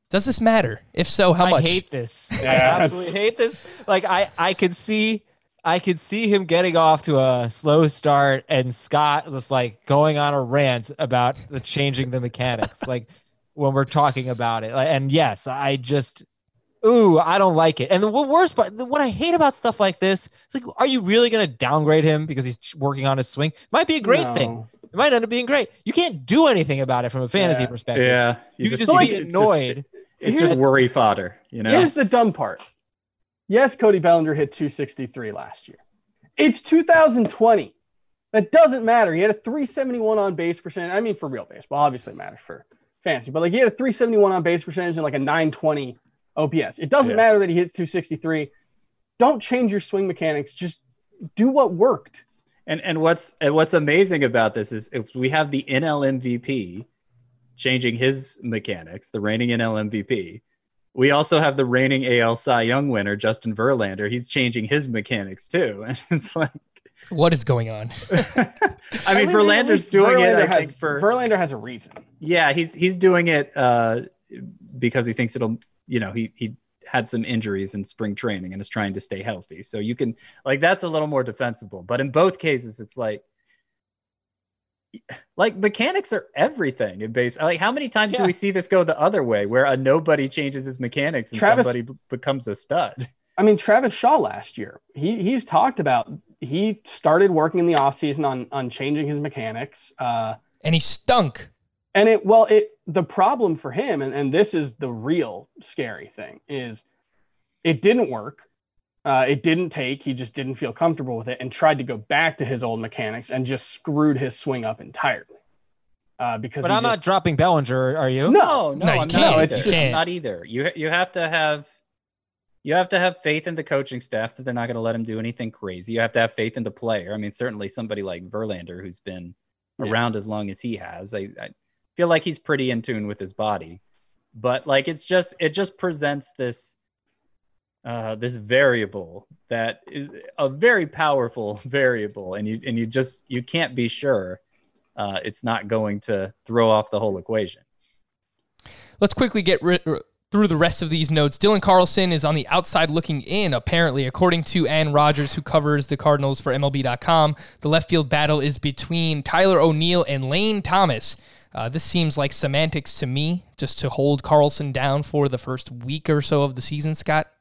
does this matter? If so, how I much? I hate this. I absolutely hate this. Like I, I could see, I could see him getting off to a slow start, and Scott was like going on a rant about the changing the mechanics. like [LAUGHS] when we're talking about it, and yes, I just, ooh, I don't like it. And the worst part, what I hate about stuff like this, it's like, are you really going to downgrade him because he's working on his swing? Might be a great no. thing. It might end up being great. You can't do anything about it from a fantasy yeah. perspective. Yeah, you, you just, just like, annoyed. It's just, it's just worry fodder. You know. Here's the dumb part. Yes, Cody Bellinger hit 263 last year. It's 2020. That doesn't matter. He had a 371 on base percent. I mean, for real baseball, obviously matters for fancy, but like he had a 371 on base percentage and like a 920 OPS. It doesn't Yeah. matter that he hits 263. Don't change your swing mechanics. Just do what worked. And and what's and what's amazing about this is if we have the NL MVP changing his mechanics, the reigning NL MVP. We also have the reigning AL Cy Young winner, Justin Verlander. He's changing his mechanics too. [LAUGHS] And it's like What is going on? [LAUGHS] I mean Verlander's least doing it, Verlander I has, think, for Verlander has a reason. yeah, he's he's doing it uh because he thinks it'll you know, he he had some injuries in spring training and is trying to stay healthy. So you can like that's a little more defensible. But in both cases, it's like like mechanics are everything in baseball. Like how many times do we see this go the other way where a nobody changes his mechanics and Travis- somebody b- becomes a stud? [LAUGHS] I mean, Travis Shaw last year, he he's talked about he started working in the offseason on on changing his mechanics. Uh, And he stunk. and it well, it the problem for him, and, and this is the real scary thing, is it didn't work. Uh, it didn't take. He just didn't feel comfortable with it and tried to go back to his old mechanics and just screwed his swing up entirely. Uh, because But I'm not dropping Bellinger. Are you? No, No, no, No, I'm can't. No, It's it's just just- not either. You you have to have you have to have faith in the coaching staff that they're not going to let him do anything crazy. You have to have faith in the player. I mean, certainly somebody like Verlander, who's been Yeah. around as long as he has, I, I feel like he's pretty in tune with his body. But like, it's just it just presents this uh, this variable that is a very powerful [LAUGHS] variable, and you and you just you can't be sure uh, it's not going to throw off the whole equation. Let's quickly get through the rest of these notes. Dylan Carlson is on the outside looking in, apparently, according to Anne Rogers, who covers the Cardinals for MLB.com. The left field battle is between Tyler O'Neill and Lane Thomas. Uh, this seems like semantics to me, just to hold Carlson down for the first week or so of the season, Scott.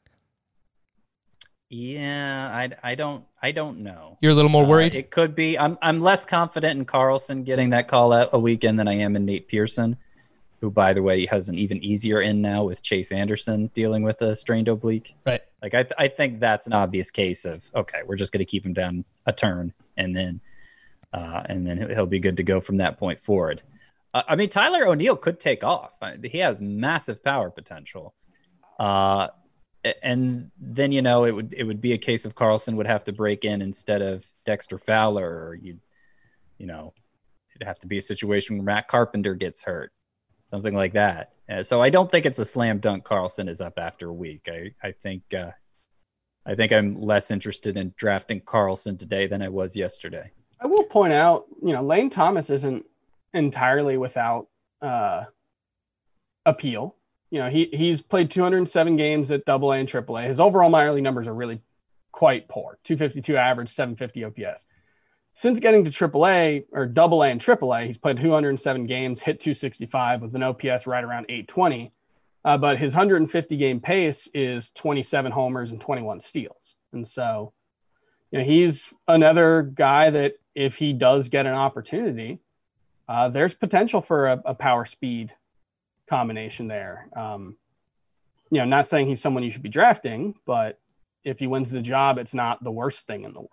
Yeah, I, I don't I don't know. You're a little more Uh, worried? it could be. I'm I'm less confident in Carlson getting that call out a weekend than I am in Nate Pearson, who by the way has an even easier in now with Chase Anderson dealing with a strained oblique. right. Like I th- I think that's an obvious case of okay, we're just going to keep him down a turn and then uh, and then he'll- be good to go from that point forward. Uh, I mean, Tyler O'Neill could take off. Uh, He has massive power potential. Uh, and then you know it would it would be a case of Carlson would have to break in instead of Dexter Fowler, or you you know it'd have to be a situation where Matt Carpenter gets hurt, something like that. Uh, so I don't think it's a slam dunk. Carlson is up after a week. I I think uh, I think I'm less interested in drafting Carlson today than I was yesterday. I will point out, you know, Lane Thomas isn't entirely without uh, appeal. You know, he he's played 207 games at Double A and Triple A. His overall minor league numbers are really quite poor: 252 average, 750 OPS. Since getting to Triple A or Double A and Triple A, he's played 207 games, hit 265 with an OPS right around 820. Uh, but his 150 game pace is 27 homers and 21 steals, and so you know, he's another guy that if he does get an opportunity, uh, there's potential for a, a power speed combination there. Um, you know, not saying he's someone you should be drafting, but if he wins the job, it's not the worst thing in the world.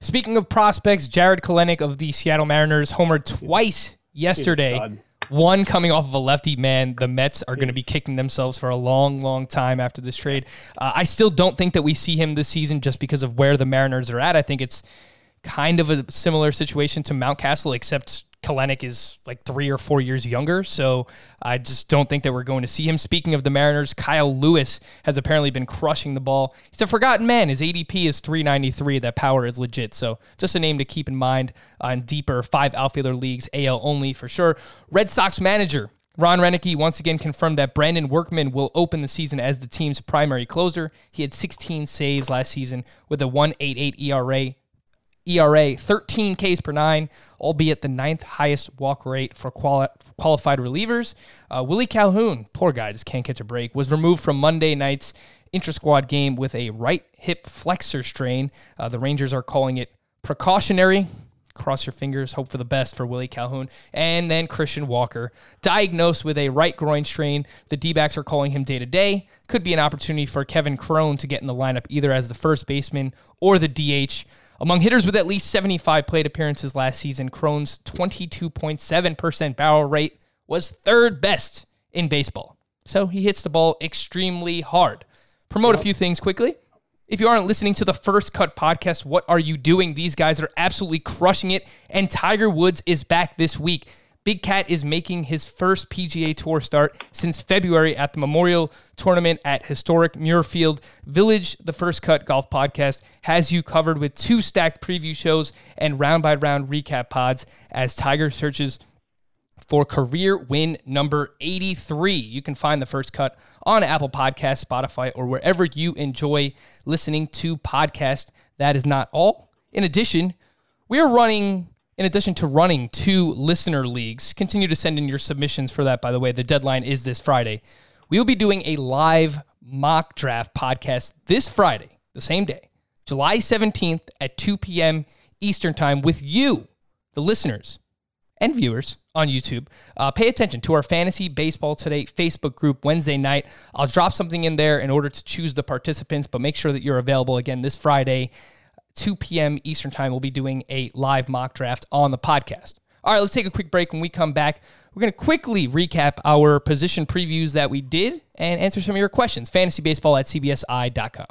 Speaking of prospects, Jarred Kelenic of the Seattle Mariners homered twice He's yesterday. stud. One coming off of a lefty man. The Mets are going to be kicking themselves for a long, long time after this trade. Uh, I still don't think that we see him this season just because of where the Mariners are at. I think it's kind of a similar situation to Mountcastle, except Kelenic is like three or four years younger. So I just don't think that we're going to see him. Speaking of the Mariners, Kyle Lewis has apparently been crushing the ball. He's a forgotten man. His ADP is 393. That power is legit. So just a name to keep in mind on deeper five outfielder leagues, AL only for sure. Red Sox manager. Ron Roenicke once again confirmed that Brandon Workman will open the season as the team's primary closer. He had 16 saves last season with a 1.88 ERA. ERA 13 Ks per nine, albeit the ninth highest walk rate for quali- qualified relievers. Uh, Willie Calhoun, poor guy, just can't catch a break, was removed from Monday night's intra squad game with a right hip flexor strain. Uh, the Rangers are calling it precautionary. Cross your fingers, hope for the best for Willie Calhoun. And then Christian Walker, diagnosed with a right groin strain. The D backs are calling him day to day. Could be an opportunity for Kevin Cron to get in the lineup either as the first baseman or the DH. Among hitters with at least 75 plate appearances last season, Cron's 22.7% barrel rate was third best in baseball. So he hits the ball extremely hard. Promote a few things quickly. If you aren't listening to the First Cut podcast, what are you doing? These guys are absolutely crushing it, and Tiger Woods is back this week. Big Cat is making his first PGA Tour start since February at the Memorial Tournament at historic Muirfield Village. The First Cut Golf Podcast has you covered with two stacked preview shows and round by round recap pods as Tiger searches for career win number 83. You can find the first cut on Apple Podcast, Spotify, or wherever you enjoy listening to podcasts. That is not all. In addition, we are running, in addition to running two listener leagues, continue to send in your submissions for that, by the way. The deadline is this Friday. We will be doing a live mock draft podcast this Friday, the same day, July 17th at 2 p.m. Eastern Time with you, the listeners and viewers on YouTube. Uh, pay attention to our Fantasy Baseball Today Facebook group Wednesday night. I'll drop something in there in order to choose the participants, but make sure that you're available again this Friday, 2 p.m. Eastern Time. We'll be doing a live mock draft on the podcast. All right, let's take a quick break. When we come back, we're going to quickly recap our position previews that we did and answer some of your questions. Fantasybaseball at cbsi.com.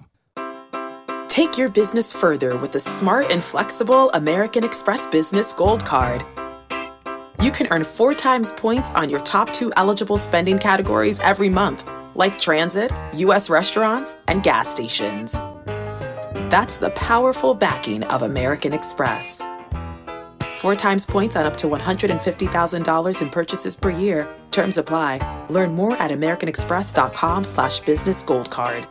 Take your business further with the smart and flexible American Express Business Gold Card. You can earn four times points on your top two eligible spending categories every month, like transit, U.S. restaurants, and gas stations. That's the powerful backing of American Express. Four times points on up to $150,000 in purchases per year. Terms apply. Learn more at americanexpress.com slash business gold card.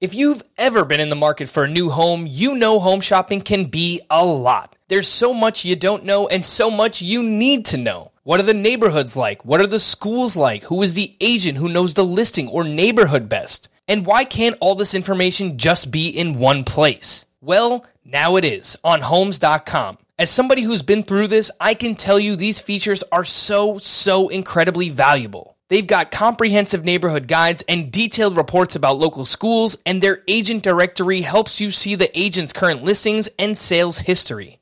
If you've ever been in the market for a new home, you know home shopping can be a lot. There's so much you don't know and so much you need to know. What are the neighborhoods like? What are the schools like? Who is the agent who knows the listing or neighborhood best? And why can't all this information just be in one place? Well, now it is on homes.com. As somebody who's been through this, I can tell you these features are so, so incredibly valuable. They've got comprehensive neighborhood guides and detailed reports about local schools, and their agent directory helps you see the agent's current listings and sales history.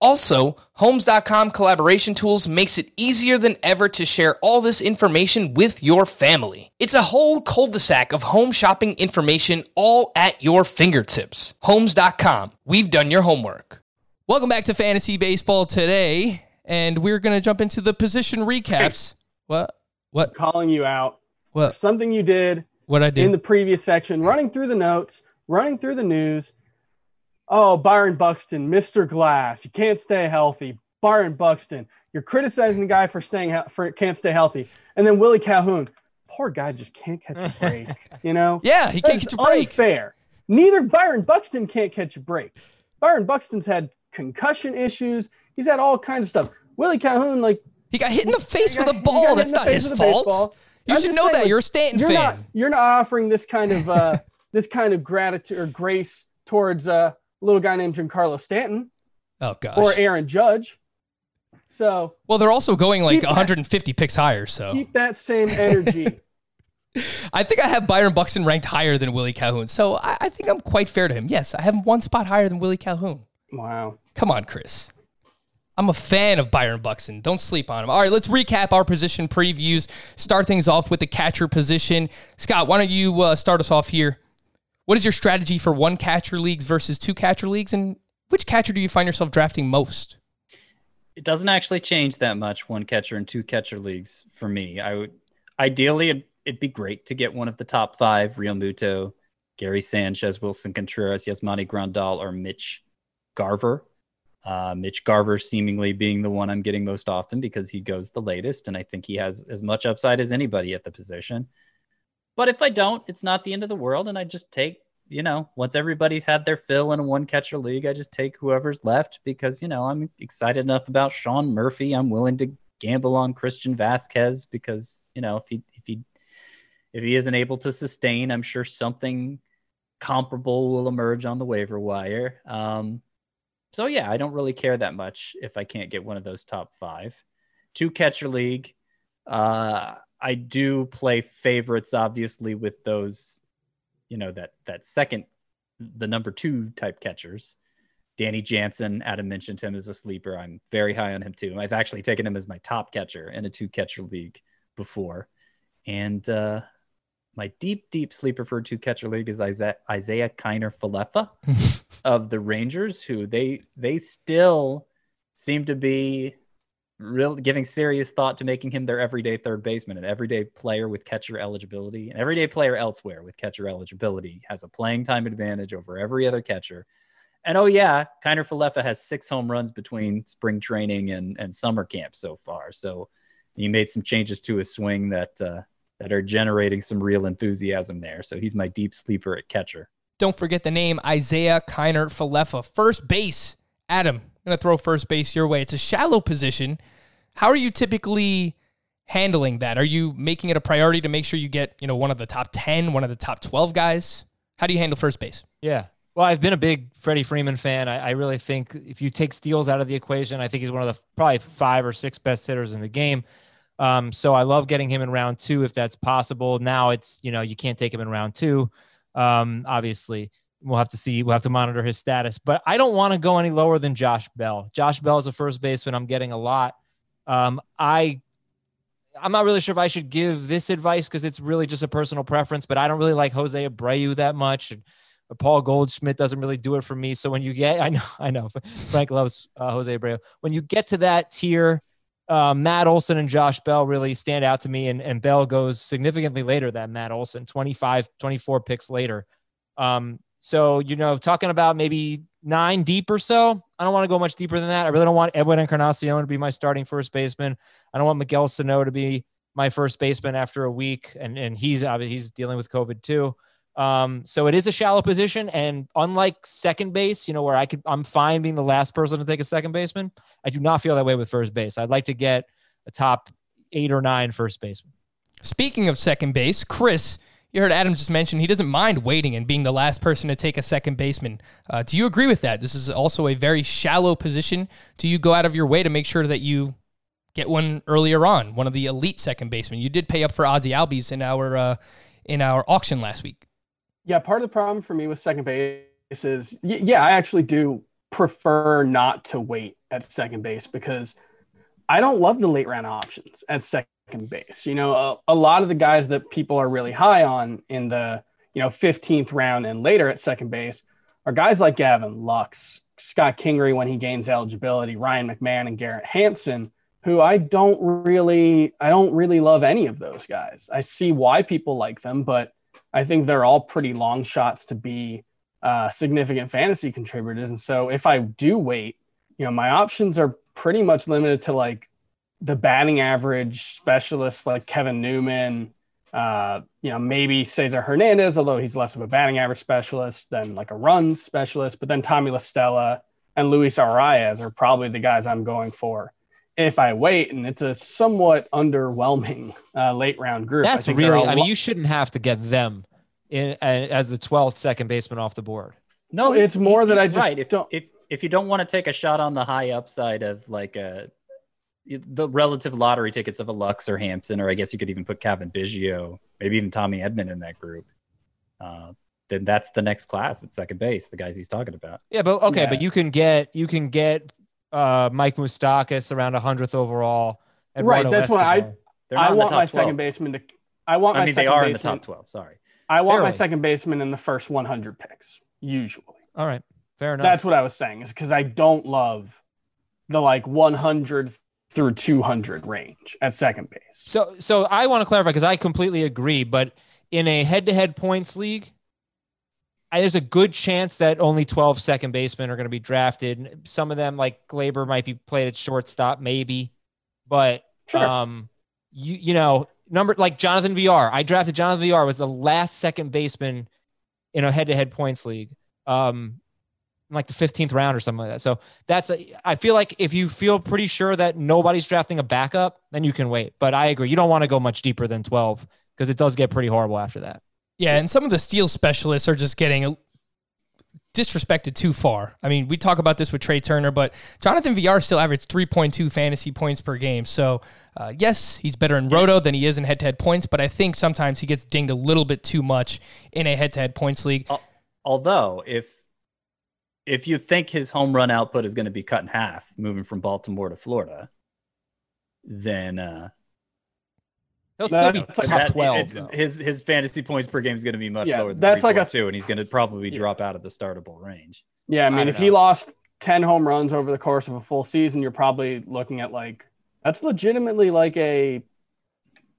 Also, Homes.com collaboration tools makes it easier than ever to share all this information with your family. It's a whole cul-de-sac of home shopping information all at your fingertips. Homes.com. We've done your homework. Welcome back to Fantasy Baseball today, and we're going to jump into the position recaps. What? What? Calling you out. What? Something you did What I did? in the previous section, running through the notes, running through the news. Oh, Byron Buxton, Mr. Glass, you can't stay healthy. Byron Buxton, you're criticizing the guy for staying for can't stay healthy, and then Willie Calhoun, poor guy, just can't catch a [LAUGHS] break. You know, yeah, he can't That's catch a break. Unfair. Neither Byron Buxton can't catch a break. Byron Buxton's had concussion issues. He's had all kinds of stuff. Willie Calhoun, like He got hit in the face he with a ball. That's not his fault. baseball. You I'm should know saying, that. like, You're a Stanton you're fan. Not, you're not offering this kind of uh, this kind of gratitude or grace towards uh, little guy named Giancarlo Stanton oh gosh. or Aaron Judge. So well, they're also going like Keep that- 150 picks higher. So keep that same energy. [LAUGHS] I think I have Byron Buxton ranked higher than Willie Calhoun. So I, I think I'm quite fair to him. Yes, I have him one spot higher than Willie Calhoun. wow. Come on, Chris. I'm a fan of Byron Buxton. Don't sleep on him. All right, let's recap our position previews. Start things off with the catcher position. Scott, why don't you uh, start us off here? What is your strategy for one catcher leagues versus two catcher leagues, and which catcher do you find yourself drafting most? it doesn't actually change that much one catcher and two catcher leagues for me. I would ideally it'd, it'd be great to get one of the top five: Realmuto, Gary Sanchez, Willson Contreras, Yasmani Grandal, or Mitch Garver. Uh, Mitch Garver seemingly being the one I'm getting most often because he goes the latest, and I think he has as much upside as anybody at the position. But if I don't, it's not the end of the world, and I just take you know, once everybody's had their fill in a one catcher league, I just take whoever's left because, you know, I'm excited enough about Sean Murphy. I'm willing to gamble on Christian Vazquez because, you know, if he, if he, if he isn't able to sustain, I'm sure something comparable will emerge on the waiver wire. Um, so yeah, I don't really care that much if I can't get one of those top five. two catcher league. Uh, I do play favorites, obviously, with those, you know, that that second, the number two type catchers. Danny Jansen, Adam mentioned him as a sleeper. I'm very high on him too. I've actually taken him as my top catcher in a two catcher league before. And uh, my deep, deep sleeper for a two catcher league is Isiah, Isiah Kiner Falefa [LAUGHS] of the Rangers, who they they still seem to be real giving serious thought to making him their everyday third baseman, an everyday player with catcher eligibility, an everyday player elsewhere with catcher eligibility has a playing time advantage over every other catcher. And oh yeah, Kiner Falefa has six home runs between spring training and, and summer camp so far. So he made some changes to his swing that uh, that are generating some real enthusiasm there. So he's my deep sleeper at catcher. Don't forget the name Isiah Kiner Falefa, first base. Adam, I'm gonna throw first base your way. It's a shallow position. How are you typically handling that? Are you making it a priority to make sure you get you know one of the top ten, one of the top twelve guys? How do you handle first base? Yeah. Well, I've been a big Freddie Freeman fan. I, I, really think if you take steals out of the equation, I think he's one of the probably five or six best hitters in the game. Um, so I love getting him in round two if that's possible. Now it's you know you can't take him in round two. Um, obviously, we'll have to see. We'll have to monitor his status. But I don't want to go any lower than Josh Bell. Josh Bell is a first baseman. I'm getting a lot. Um, I I'm not really sure if I should give this advice because it's really just a personal preference, but I don't really like Jose Abreu that much. And Paul Goldschmidt doesn't really do it for me. So when you get, [LAUGHS] I know, I know, Frank loves uh, Jose Abreu. When you get to that tier, uh, Matt Olson and Josh Bell really stand out to me. And, and Bell goes significantly later than Matt Olson, 25, 24 picks later. Um, so, you know, talking about maybe nine deep or so. I don't want to go much deeper than that. I really don't want Edwin Encarnacion to be my starting first baseman. I don't want Miguel Sano to be my first baseman after a week. And, and he's, he's dealing with COVID too. Um, so it is a shallow position, and unlike second base, you know, where I could, I'm fine being the last person to take a second baseman. I do not feel that way with first base. I'd like to get a top eight or nine first baseman. Speaking of second base, Chris, you heard Adam just mention he doesn't mind waiting and being the last person to take a second baseman. Uh, do you agree with that? This is also a very shallow position. Do you go out of your way to make sure that you get one earlier on, one of the elite second basemen? You did pay up for Ozzie Albies in our uh, in our auction last week. Yeah, part of the problem for me with second base is, yeah, I actually do prefer not to wait at second base because I don't love the late round options at second base. You know, a, a, lot of the guys that people are really high on in the, you know, 15th round and later at second base are guys like Gavin Lux, Scott Kingery when he gains eligibility, Ryan McMahon and Garrett Hampson, who I don't really I don't really love any of those guys. I see why people like them, but I think they're all pretty long shots to be uh, significant fantasy contributors. And so if I do wait, you know, my options are pretty much limited to like the batting average specialists like Kevin Newman, uh, you know, maybe Cesar Hernandez, although he's less of a batting average specialist than like a runs specialist. But then Tommy La Stella and Luis Arraez are probably the guys I'm going for if I wait, and it's a somewhat underwhelming uh, late round group. That's I really, I mean, you shouldn't have to get them in uh, as the 12th second baseman off the board. No, it's, it's more that I just right. If, don't. If if you don't want to take a shot on the high upside of like a the relative lottery tickets of a Lux or Hampson, or I guess you could even put Cavan Biggio, maybe even Tommy Edman in that group. Uh, then that's the next class at second base, the guys he's talking about. Yeah, but okay, yeah. but you can get you can get uh, Mike Moustakas around a hundredth overall. Eduardo right, that's Escobar. what I. I want my 12. second baseman to. I want. I mean, they are in the top twelve. Sorry. I want Barely. my second baseman in the first 100 picks. Usually. All right. Fair enough. That's what I was saying. Is because I don't love the like 100 through 200 range at second base. So, so I want to clarify because I completely agree. But in a head-to-head points league, there's a good chance that only 12 second basemen are going to be drafted. Some of them, like Gleyber, might be played at shortstop, maybe. But sure. um, you you know, number like Jonathan Villar. I drafted Jonathan Villar was the last second baseman in a head-to-head points league. Um, like the 15th round or something like that. So that's a, I feel like if you feel pretty sure that nobody's drafting a backup, then you can wait. But I agree, you don't want to go much deeper than 12 because it does get pretty horrible after that. Yeah, and some of the steal specialists are just getting disrespected too far. I mean, we talk about this with Trea Turner, but Jonathan Villar still averaged 3.2 fantasy points per game. So, uh, yes, he's better in roto than he is in head to head points, but I think sometimes he gets dinged a little bit too much in a head to head points league. Although, if if you think his home run output is going to be cut in half moving from Baltimore to Florida, then uh, He'll still be top that- twelve. it- though. his his fantasy points per game is going to be much Yeah, lower. Than that's like a- two, and he's going to probably Yeah. drop out of the startable range. Yeah, I I mean, don't if he lost 10 home runs over the course of a full season, you're probably looking at like that's legitimately like a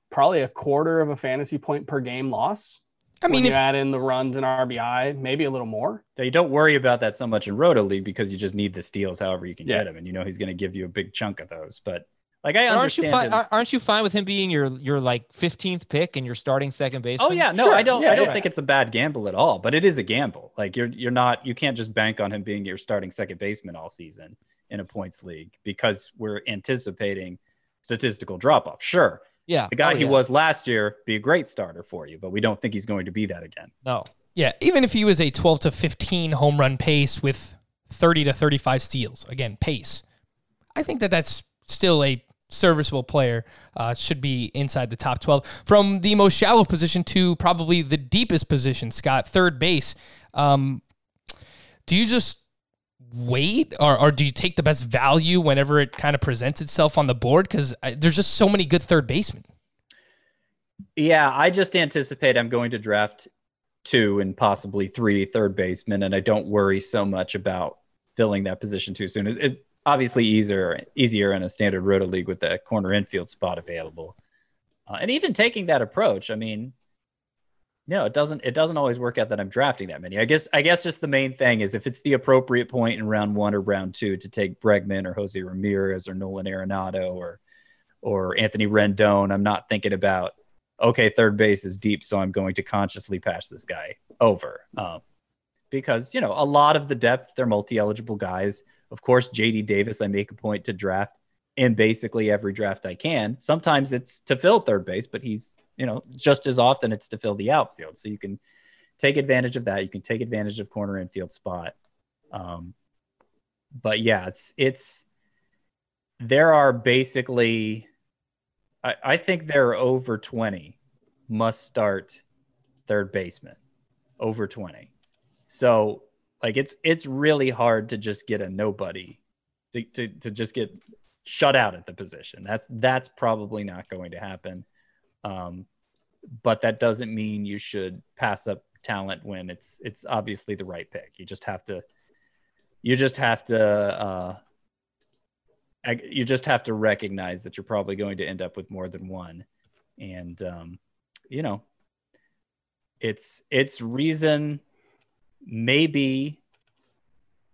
probably a quarter of a fantasy point per game loss. I mean, when if you add in the runs and RBI, maybe a little more. So you don't worry about that so much in Roto League because you just need the steals however you can Yeah. get them, and you know he's going to give you a big chunk of those. But like I But aren't you understand. fine? Aren't you fine with him being your your like fifteenth pick and your starting second base? Oh yeah, no, Sure. I don't. Yeah, I don't yeah. think it's a bad gamble at all. But it is a gamble. Like you're you're not. You can't just bank on him being your starting second baseman all season in a points league because we're anticipating statistical drop off. Sure, yeah. the guy Oh, he yeah. was last year be a great starter for you, but we don't think he's going to be that again. No, yeah, even if he was a 12 to 15 home run pace with 30 to 35 steals, again, pace, I think that that's still a serviceable player. Uh, should be inside the top 12 from the most shallow position to probably the deepest position. Scott, third base. Um, do you just wait or, or do you take the best value whenever it kind of presents itself on the board? Because there's just so many good third basemen. Yeah, I just anticipate I'm going to draft two and possibly three third basemen, and I don't worry so much about filling that position too soon. It, it's obviously easier easier in a standard roto league with the corner infield spot available, uh, and even taking that approach. I mean, know, it doesn't it doesn't always work out that I'm drafting that many. I guess I guess just the main thing is if it's the appropriate point in round one or round two to take Bregman or Jose Ramirez or Nolan Arenado or or Anthony Rendon, I'm not thinking about okay, third base is deep, so I'm going to consciously pass this guy over. Um, because, you know, a lot of the depth, they're multi eligible guys. Of course, JD Davis, I make a point to draft in basically every draft I can. Sometimes it's to fill third base, but he's, you know, just as often it's to fill the outfield. So you can take advantage of that. You can take advantage of corner infield spot. Um, but yeah, it's, it's, there are basically, I, I think there are over 20 must start third baseman over 20. So like it's it's really hard to just get a nobody to, to, to just get shut out at the position. That's that's probably not going to happen. Um, but that doesn't mean you should pass up talent when it's it's obviously the right pick. You just have to you just have to uh you just have to recognize that you're probably going to end up with more than one and um, you know it's it's reason maybe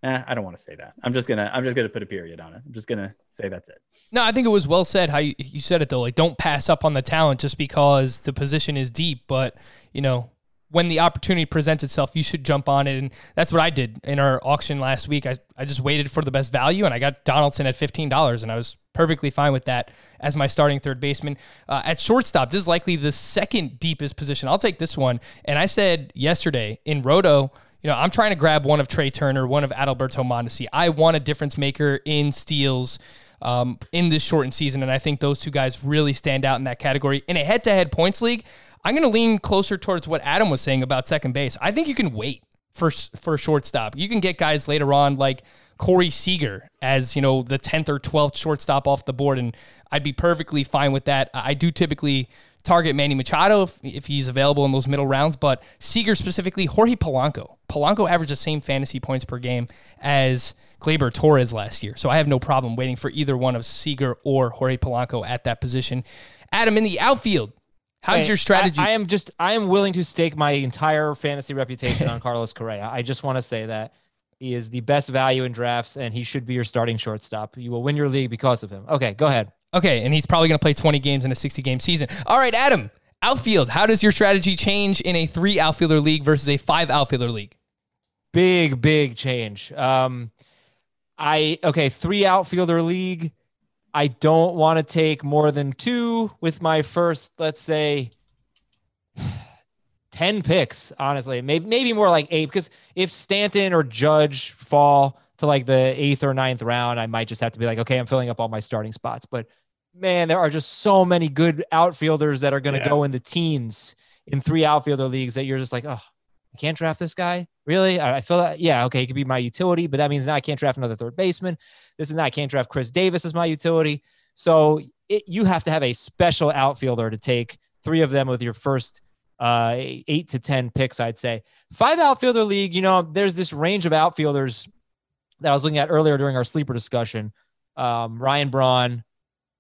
eh, i don't want to say that i'm just gonna i'm just gonna put a period on it i'm just gonna say that's it No, I think it was well said how you, you said it though. Like, don't pass up on the talent just because the position is deep. But you know, when the opportunity presents itself, you should jump on it. And that's what I did in our auction last week. I, I just waited for the best value, and I got Donaldson at fifteen dollars, and I was perfectly fine with that as my starting third baseman. Uh, at shortstop, this is likely the second deepest position. I'll take this one. And I said yesterday in Roto. You know, I'm trying to grab one of Trea Turner, one of Adalberto Mondesi. I want a difference maker in steals um, in this shortened season. And I think those two guys really stand out in that category. In a head to head points league, I'm going to lean closer towards what Adam was saying about second base. I think you can wait for, for shortstop. You can get guys later on like Corey Seager as, you know, the 10th or 12th shortstop off the board. And I'd be perfectly fine with that. I do typically target Manny Machado if, if he's available in those middle rounds, but Seager specifically, Jorge Polanco. Polanco averaged the same fantasy points per game as Gleyber Torres last year. So I have no problem waiting for either one of Seager or Jorge Polanco at that position. Adam, in the outfield, how's Hey, your strategy? I, I am just I am willing to stake my entire fantasy reputation on [LAUGHS] Carlos Correa. I just want to say that he is the best value in drafts, and he should be your starting shortstop. You will win your league because of him. Okay, go ahead. Okay, and he's probably going to play 20 games in a 60 game season. All right, Adam, outfield, how does your strategy change in a three outfielder league versus a five outfielder league? Big big change. Um, I okay three outfielder league. I don't want to take more than two with my first, let's say, [SIGHS] 10 picks, honestly. Maybe maybe more like eight because if Stanton or Judge fall to like the eighth or ninth round, I might just have to be like, okay, I'm filling up all my starting spots. But man, there are just so many good outfielders that are going to Yeah. go in the teens in three outfielder leagues that you're just like, oh, I can't draft this guy. Really? I feel that, yeah, okay, he could be my utility, but that means now I can't draft another third baseman. This is not, I can't draft Chris Davis as my utility. So it, you have to have a special outfielder to take three of them with your first uh, eight to 10 picks, I'd say. Five outfielder league, you know, there's this range of outfielders that I was looking at earlier during our sleeper discussion. Um, Ryan Braun,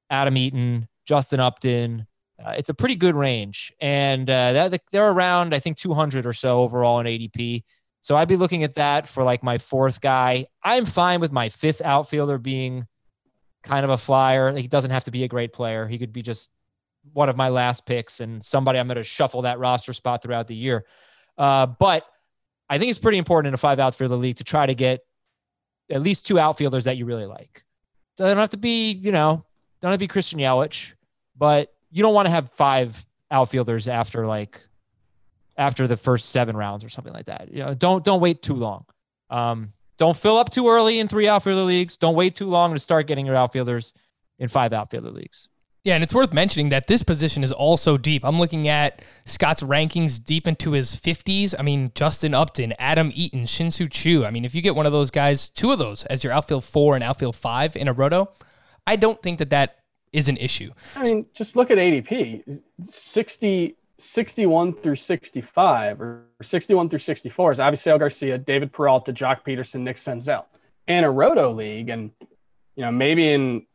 Adam Eaton, Justin Upton. Uh, it's a pretty good range. And uh, that, they're around, I think, 200 or so overall in ADP. So I'd be looking at that for like my fourth guy. I'm fine with my fifth outfielder being kind of a flyer. He doesn't have to be a great player. He could be just one of my last picks and somebody I'm going to shuffle that roster spot throughout the year. Uh, but I think it's pretty important in a five outfielder league to try to get at least two outfielders that you really like. Doesn't have to be, you know, don't have to be Christian Yelich, but you don't want to have five outfielders after like after the first seven rounds or something like that. You know, don't don't wait too long. Um, don't fill up too early in three outfielder leagues. Don't wait too long to start getting your outfielders in five outfielder leagues. Yeah, and it's worth mentioning that this position is also deep. I'm looking at Scott's rankings deep into his 50s. I mean, Justin Upton, Adam Eaton, Shin-Soo Choo. I mean, if you get one of those guys, two of those as your outfield four and outfield five in a roto, I don't think that that is an issue. I mean, just look at ADP 60, 61 through 65 or 61 through 64 is Avisail Garcia, David Peralta, Joc Pederson, Nick Senzel. In a roto league, and you know, maybe in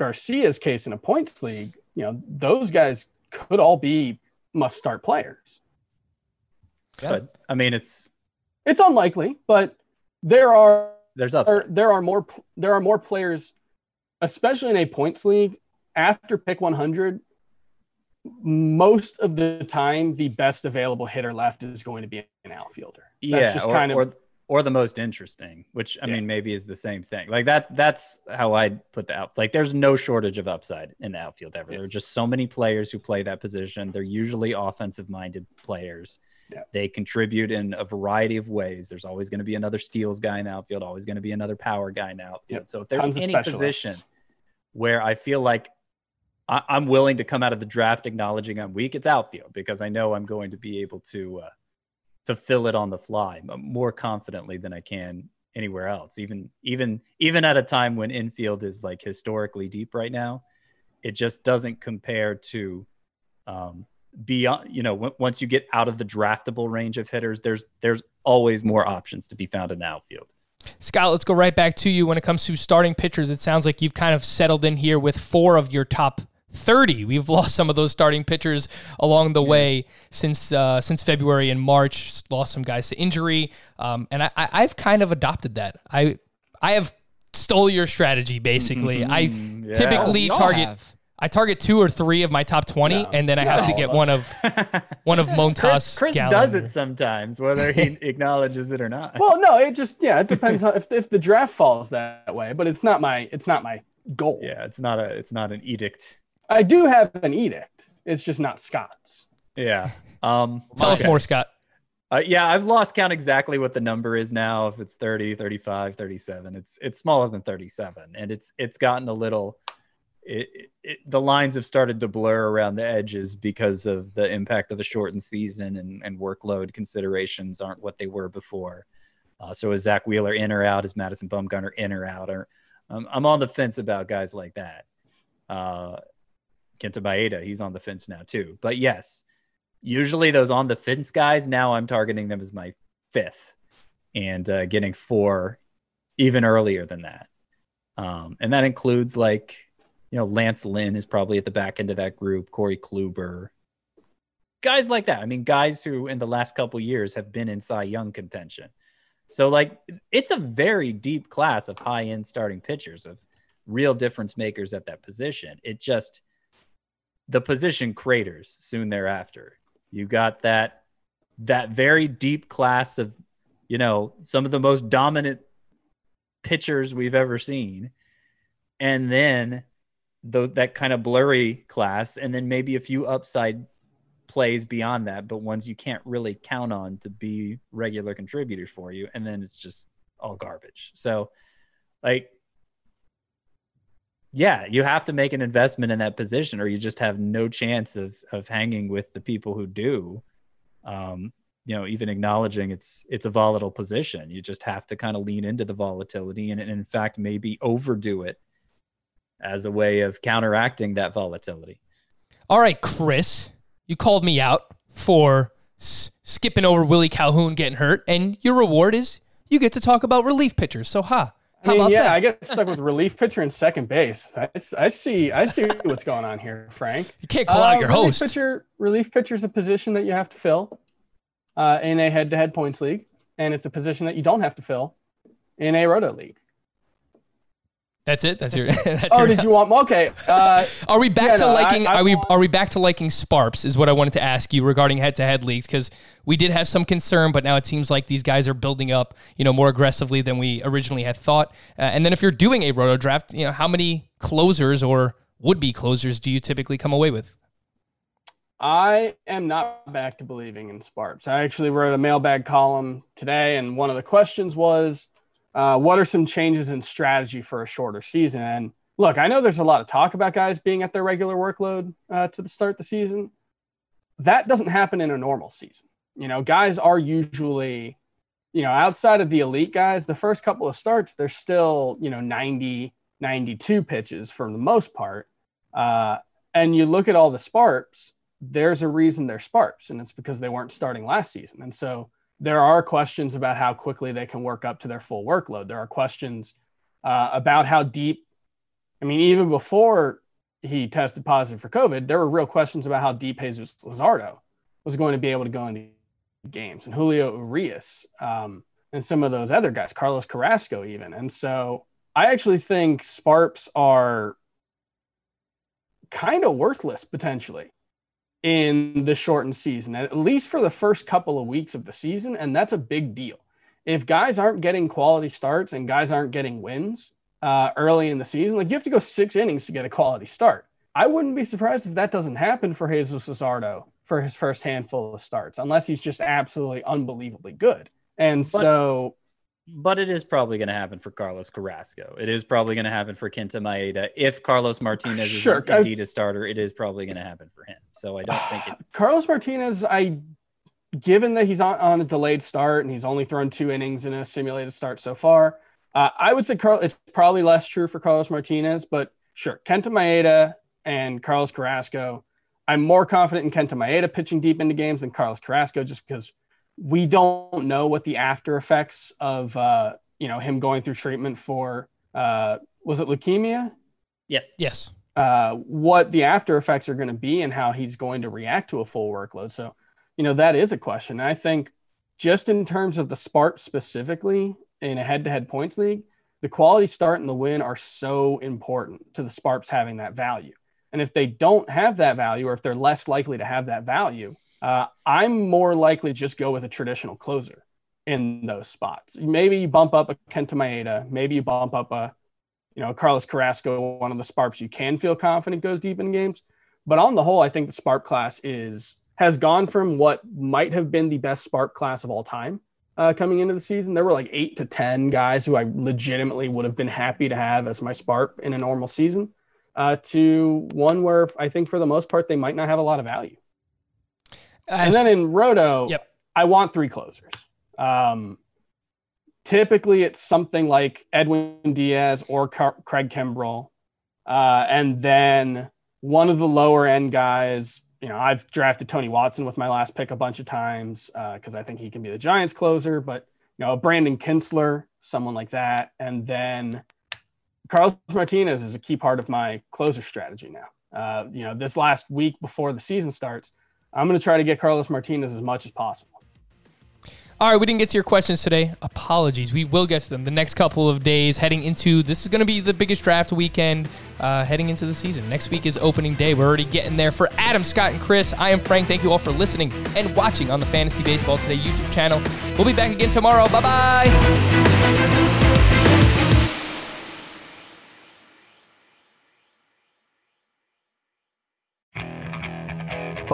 Garcia's case in a points league, you know, those guys could all be must start players. But I mean, it's It's unlikely, but there are there's there, there are more there are more players, especially in a points league after pick 100. Most of the time, the best available hitter left is going to be an outfielder. That's yeah, just or, kind of or or the most interesting, which I Yeah. mean maybe is the same thing. Like that that's how I'd put the out. Like there's no shortage of upside in the outfield ever. There are just so many players who play that position. They're usually offensive minded players. Yeah. They contribute in a variety of ways. There's always going to be another steals guy in the outfield, always going to be another power guy in the outfield. So if there's Tons any position where I feel like I, I'm willing to come out of the draft acknowledging I'm weak, it's outfield because I know I'm going to be able to uh, to fill it on the fly more confidently than I can anywhere else. Even even even at a time when infield is like historically deep right now, it just doesn't compare to um, beyond. You know, w- once you get out of the draftable range of hitters, there's there's always more options to be found in the outfield. Scott, let's go right back to you when it comes to starting pitchers. It sounds like you've kind of settled in here with four of your top 30. We've lost some of those starting pitchers along the way since uh, since February and March. Lost some guys to injury, um, and I, I, I've kind of adopted that. I I have stole your strategy basically. I yeah. typically Y'all target. have. I target two or three of my top 20, No. and then I have to get one of [LAUGHS] one of Montas. Chris, Chris does it sometimes, whether he [LAUGHS] acknowledges it or not. well, no, it just yeah, it depends on if, if the draft falls that way, but it's not my it's not my goal. yeah, it's not a it's not an edict. I do have an edict. It's just not Scott's. Yeah. Um, Tell us more, Scott. Uh, yeah, I've lost count exactly what the number is now. If it's 30, 35, 37, it's it's smaller than 37, and it's it's gotten a little. It, it, it, the lines have started to blur around the edges because of the impact of a shortened season and, and workload considerations aren't what they were before. Uh, so is Zack Wheeler in or out? Is Madison Bumgarner in or out? Or um, I'm on the fence about guys like that. Uh, Kenta Maeda, he's on the fence now too. But yes, usually those on the fence guys now i'm targeting them as my fifth and uh, getting four even earlier than that. Um, and that includes like you know lance lynn is probably at the back end of that group corey kluber guys like that. I mean guys who in the last couple years have been in cy young contention. So like it's a very deep class of high end starting pitchers of real difference makers at that position. It just the position craters soon thereafter you got that that very deep class of you know some of the most dominant pitchers we've ever seen and then those that kind of blurry class and then maybe a few upside plays beyond that, but ones you can't really count on to be regular contributors for you. And then it's just all garbage. So, like, yeah, you have to make an investment in that position, or you just have no chance of of hanging with the people who do. Um, you know, even acknowledging it's it's a volatile position, you just have to kind of lean into the volatility, and, and in fact, maybe overdo it as a way of counteracting that volatility. All right, Chris, you called me out for s- skipping over Willie Calhoun getting hurt, and your reward is you get to talk about relief pitchers. So, ha. How I mean, yeah, that? I get stuck with relief pitcher and second base. I, I see, I see what's going on here, Frank. you can't call out Uh, your relief host. Pitcher, relief pitcher is a position that you have to fill uh, in a head-to-head points league, and it's a position that you don't have to fill in a roto league. That's it. That's your. [LAUGHS] That's Oh, your did you want? Okay. Uh, Are we back Yeah, to no, liking? I are we are we back to liking Sparps? Is what I wanted to ask you regarding head-to-head leagues because we did have some concern, but now it seems like these guys are building up, you know, more aggressively than we originally had thought. Uh, and then if you're doing a roto draft, you know, how many closers or would-be closers do you typically come away with? I am not back to believing in Sparps. I actually wrote a mailbag column today, and one of the questions was, uh, "What are some changes in strategy for a shorter season?" And look, I know there's a lot of talk about guys being at their regular workload uh, to the start of the season. That doesn't happen in a normal season. You know, guys are usually, you know, outside of the elite guys, the first couple of starts, they're still, you know, 90, 92 pitches for the most part. Uh, and you look at all the Sparps, there's a reason they're Sparps, and it's because they weren't starting last season. And so there are questions about how quickly they can work up to their full workload. There are questions uh, about how deep. I mean, even before he tested positive for COVID, there were real questions about how deep Jesus Luzardo was going to be able to go into games, and Julio Urias, um, and some of those other guys, Carlos Carrasco, even. And so I actually think Sparps are kind of worthless potentially in the shortened season, at least for the first couple of weeks of the season. And that's a big deal. If guys aren't getting quality starts and guys aren't getting wins uh, early in the season, like you have to go six innings to get a quality start. I wouldn't be surprised if that doesn't happen for Jesus Luzardo for his first handful of starts, unless he's just absolutely unbelievably good. And so But it is probably going to happen for Carlos Carrasco. It is probably going to happen for Kenta Maeda. If Carlos [LAUGHS] Martinez Sure, is indeed a starter, it is probably going to happen for him. So I don't think it. [SIGHS] Carlos Martinez, I given that he's on, on a delayed start and he's only thrown two innings in a simulated start so far, uh, I would say Carl, it's probably less true for Carlos Martinez, but sure, Kenta Maeda and Carlos Carrasco. I'm more confident in Kenta Maeda pitching deep into games than Carlos Carrasco, just because we don't know what the after effects of uh, you know him going through treatment for uh, was it leukemia Yes. Yes. uh, what the after effects are going to be and how he's going to react to a full workload. So, you know, that is a question. And I think just in terms of the Spark specifically in a head to head points league, the quality start and the win are so important to the Sparks having that value. And if they don't have that value, or if they're less likely to have that value, uh, I'm more likely to just go with a traditional closer in those spots. Maybe you bump up a Kenta Maeda, maybe you bump up a you know, Carlos Carrasco, one of the Sparks you can feel confident goes deep in games. But on the whole, I think the Spark class is has gone from what might have been the best Spark class of all time uh, coming into the season. There were like eight to ten guys who I legitimately would have been happy to have as my Spark in a normal season, uh, to one where I think for the most part they might not have a lot of value. And then in Roto, Yep. I want three closers. Um, typically, it's something like Edwin Diaz or Car- Craig Kimbrel, uh, and then one of the lower end guys. You know, I've drafted Tony Watson with my last pick a bunch of times because I think he can be the Giants closer. But you know, Brandon Kintzler, someone like that, and then Carlos Martinez is a key part of my closer strategy now. Uh, you know, this last week before the season starts, I'm going to try to get Carlos Martinez as much as possible. All right, we didn't get to your questions today. Apologies. We will get to them the next couple of days heading into this is going to be the biggest draft weekend uh, heading into the season. Next week is opening day. We're already getting there. For Adam, Scott, and Chris, I am Frank. Thank you all for listening and watching on the Fantasy Baseball Today YouTube channel. We'll be back again tomorrow. Bye bye.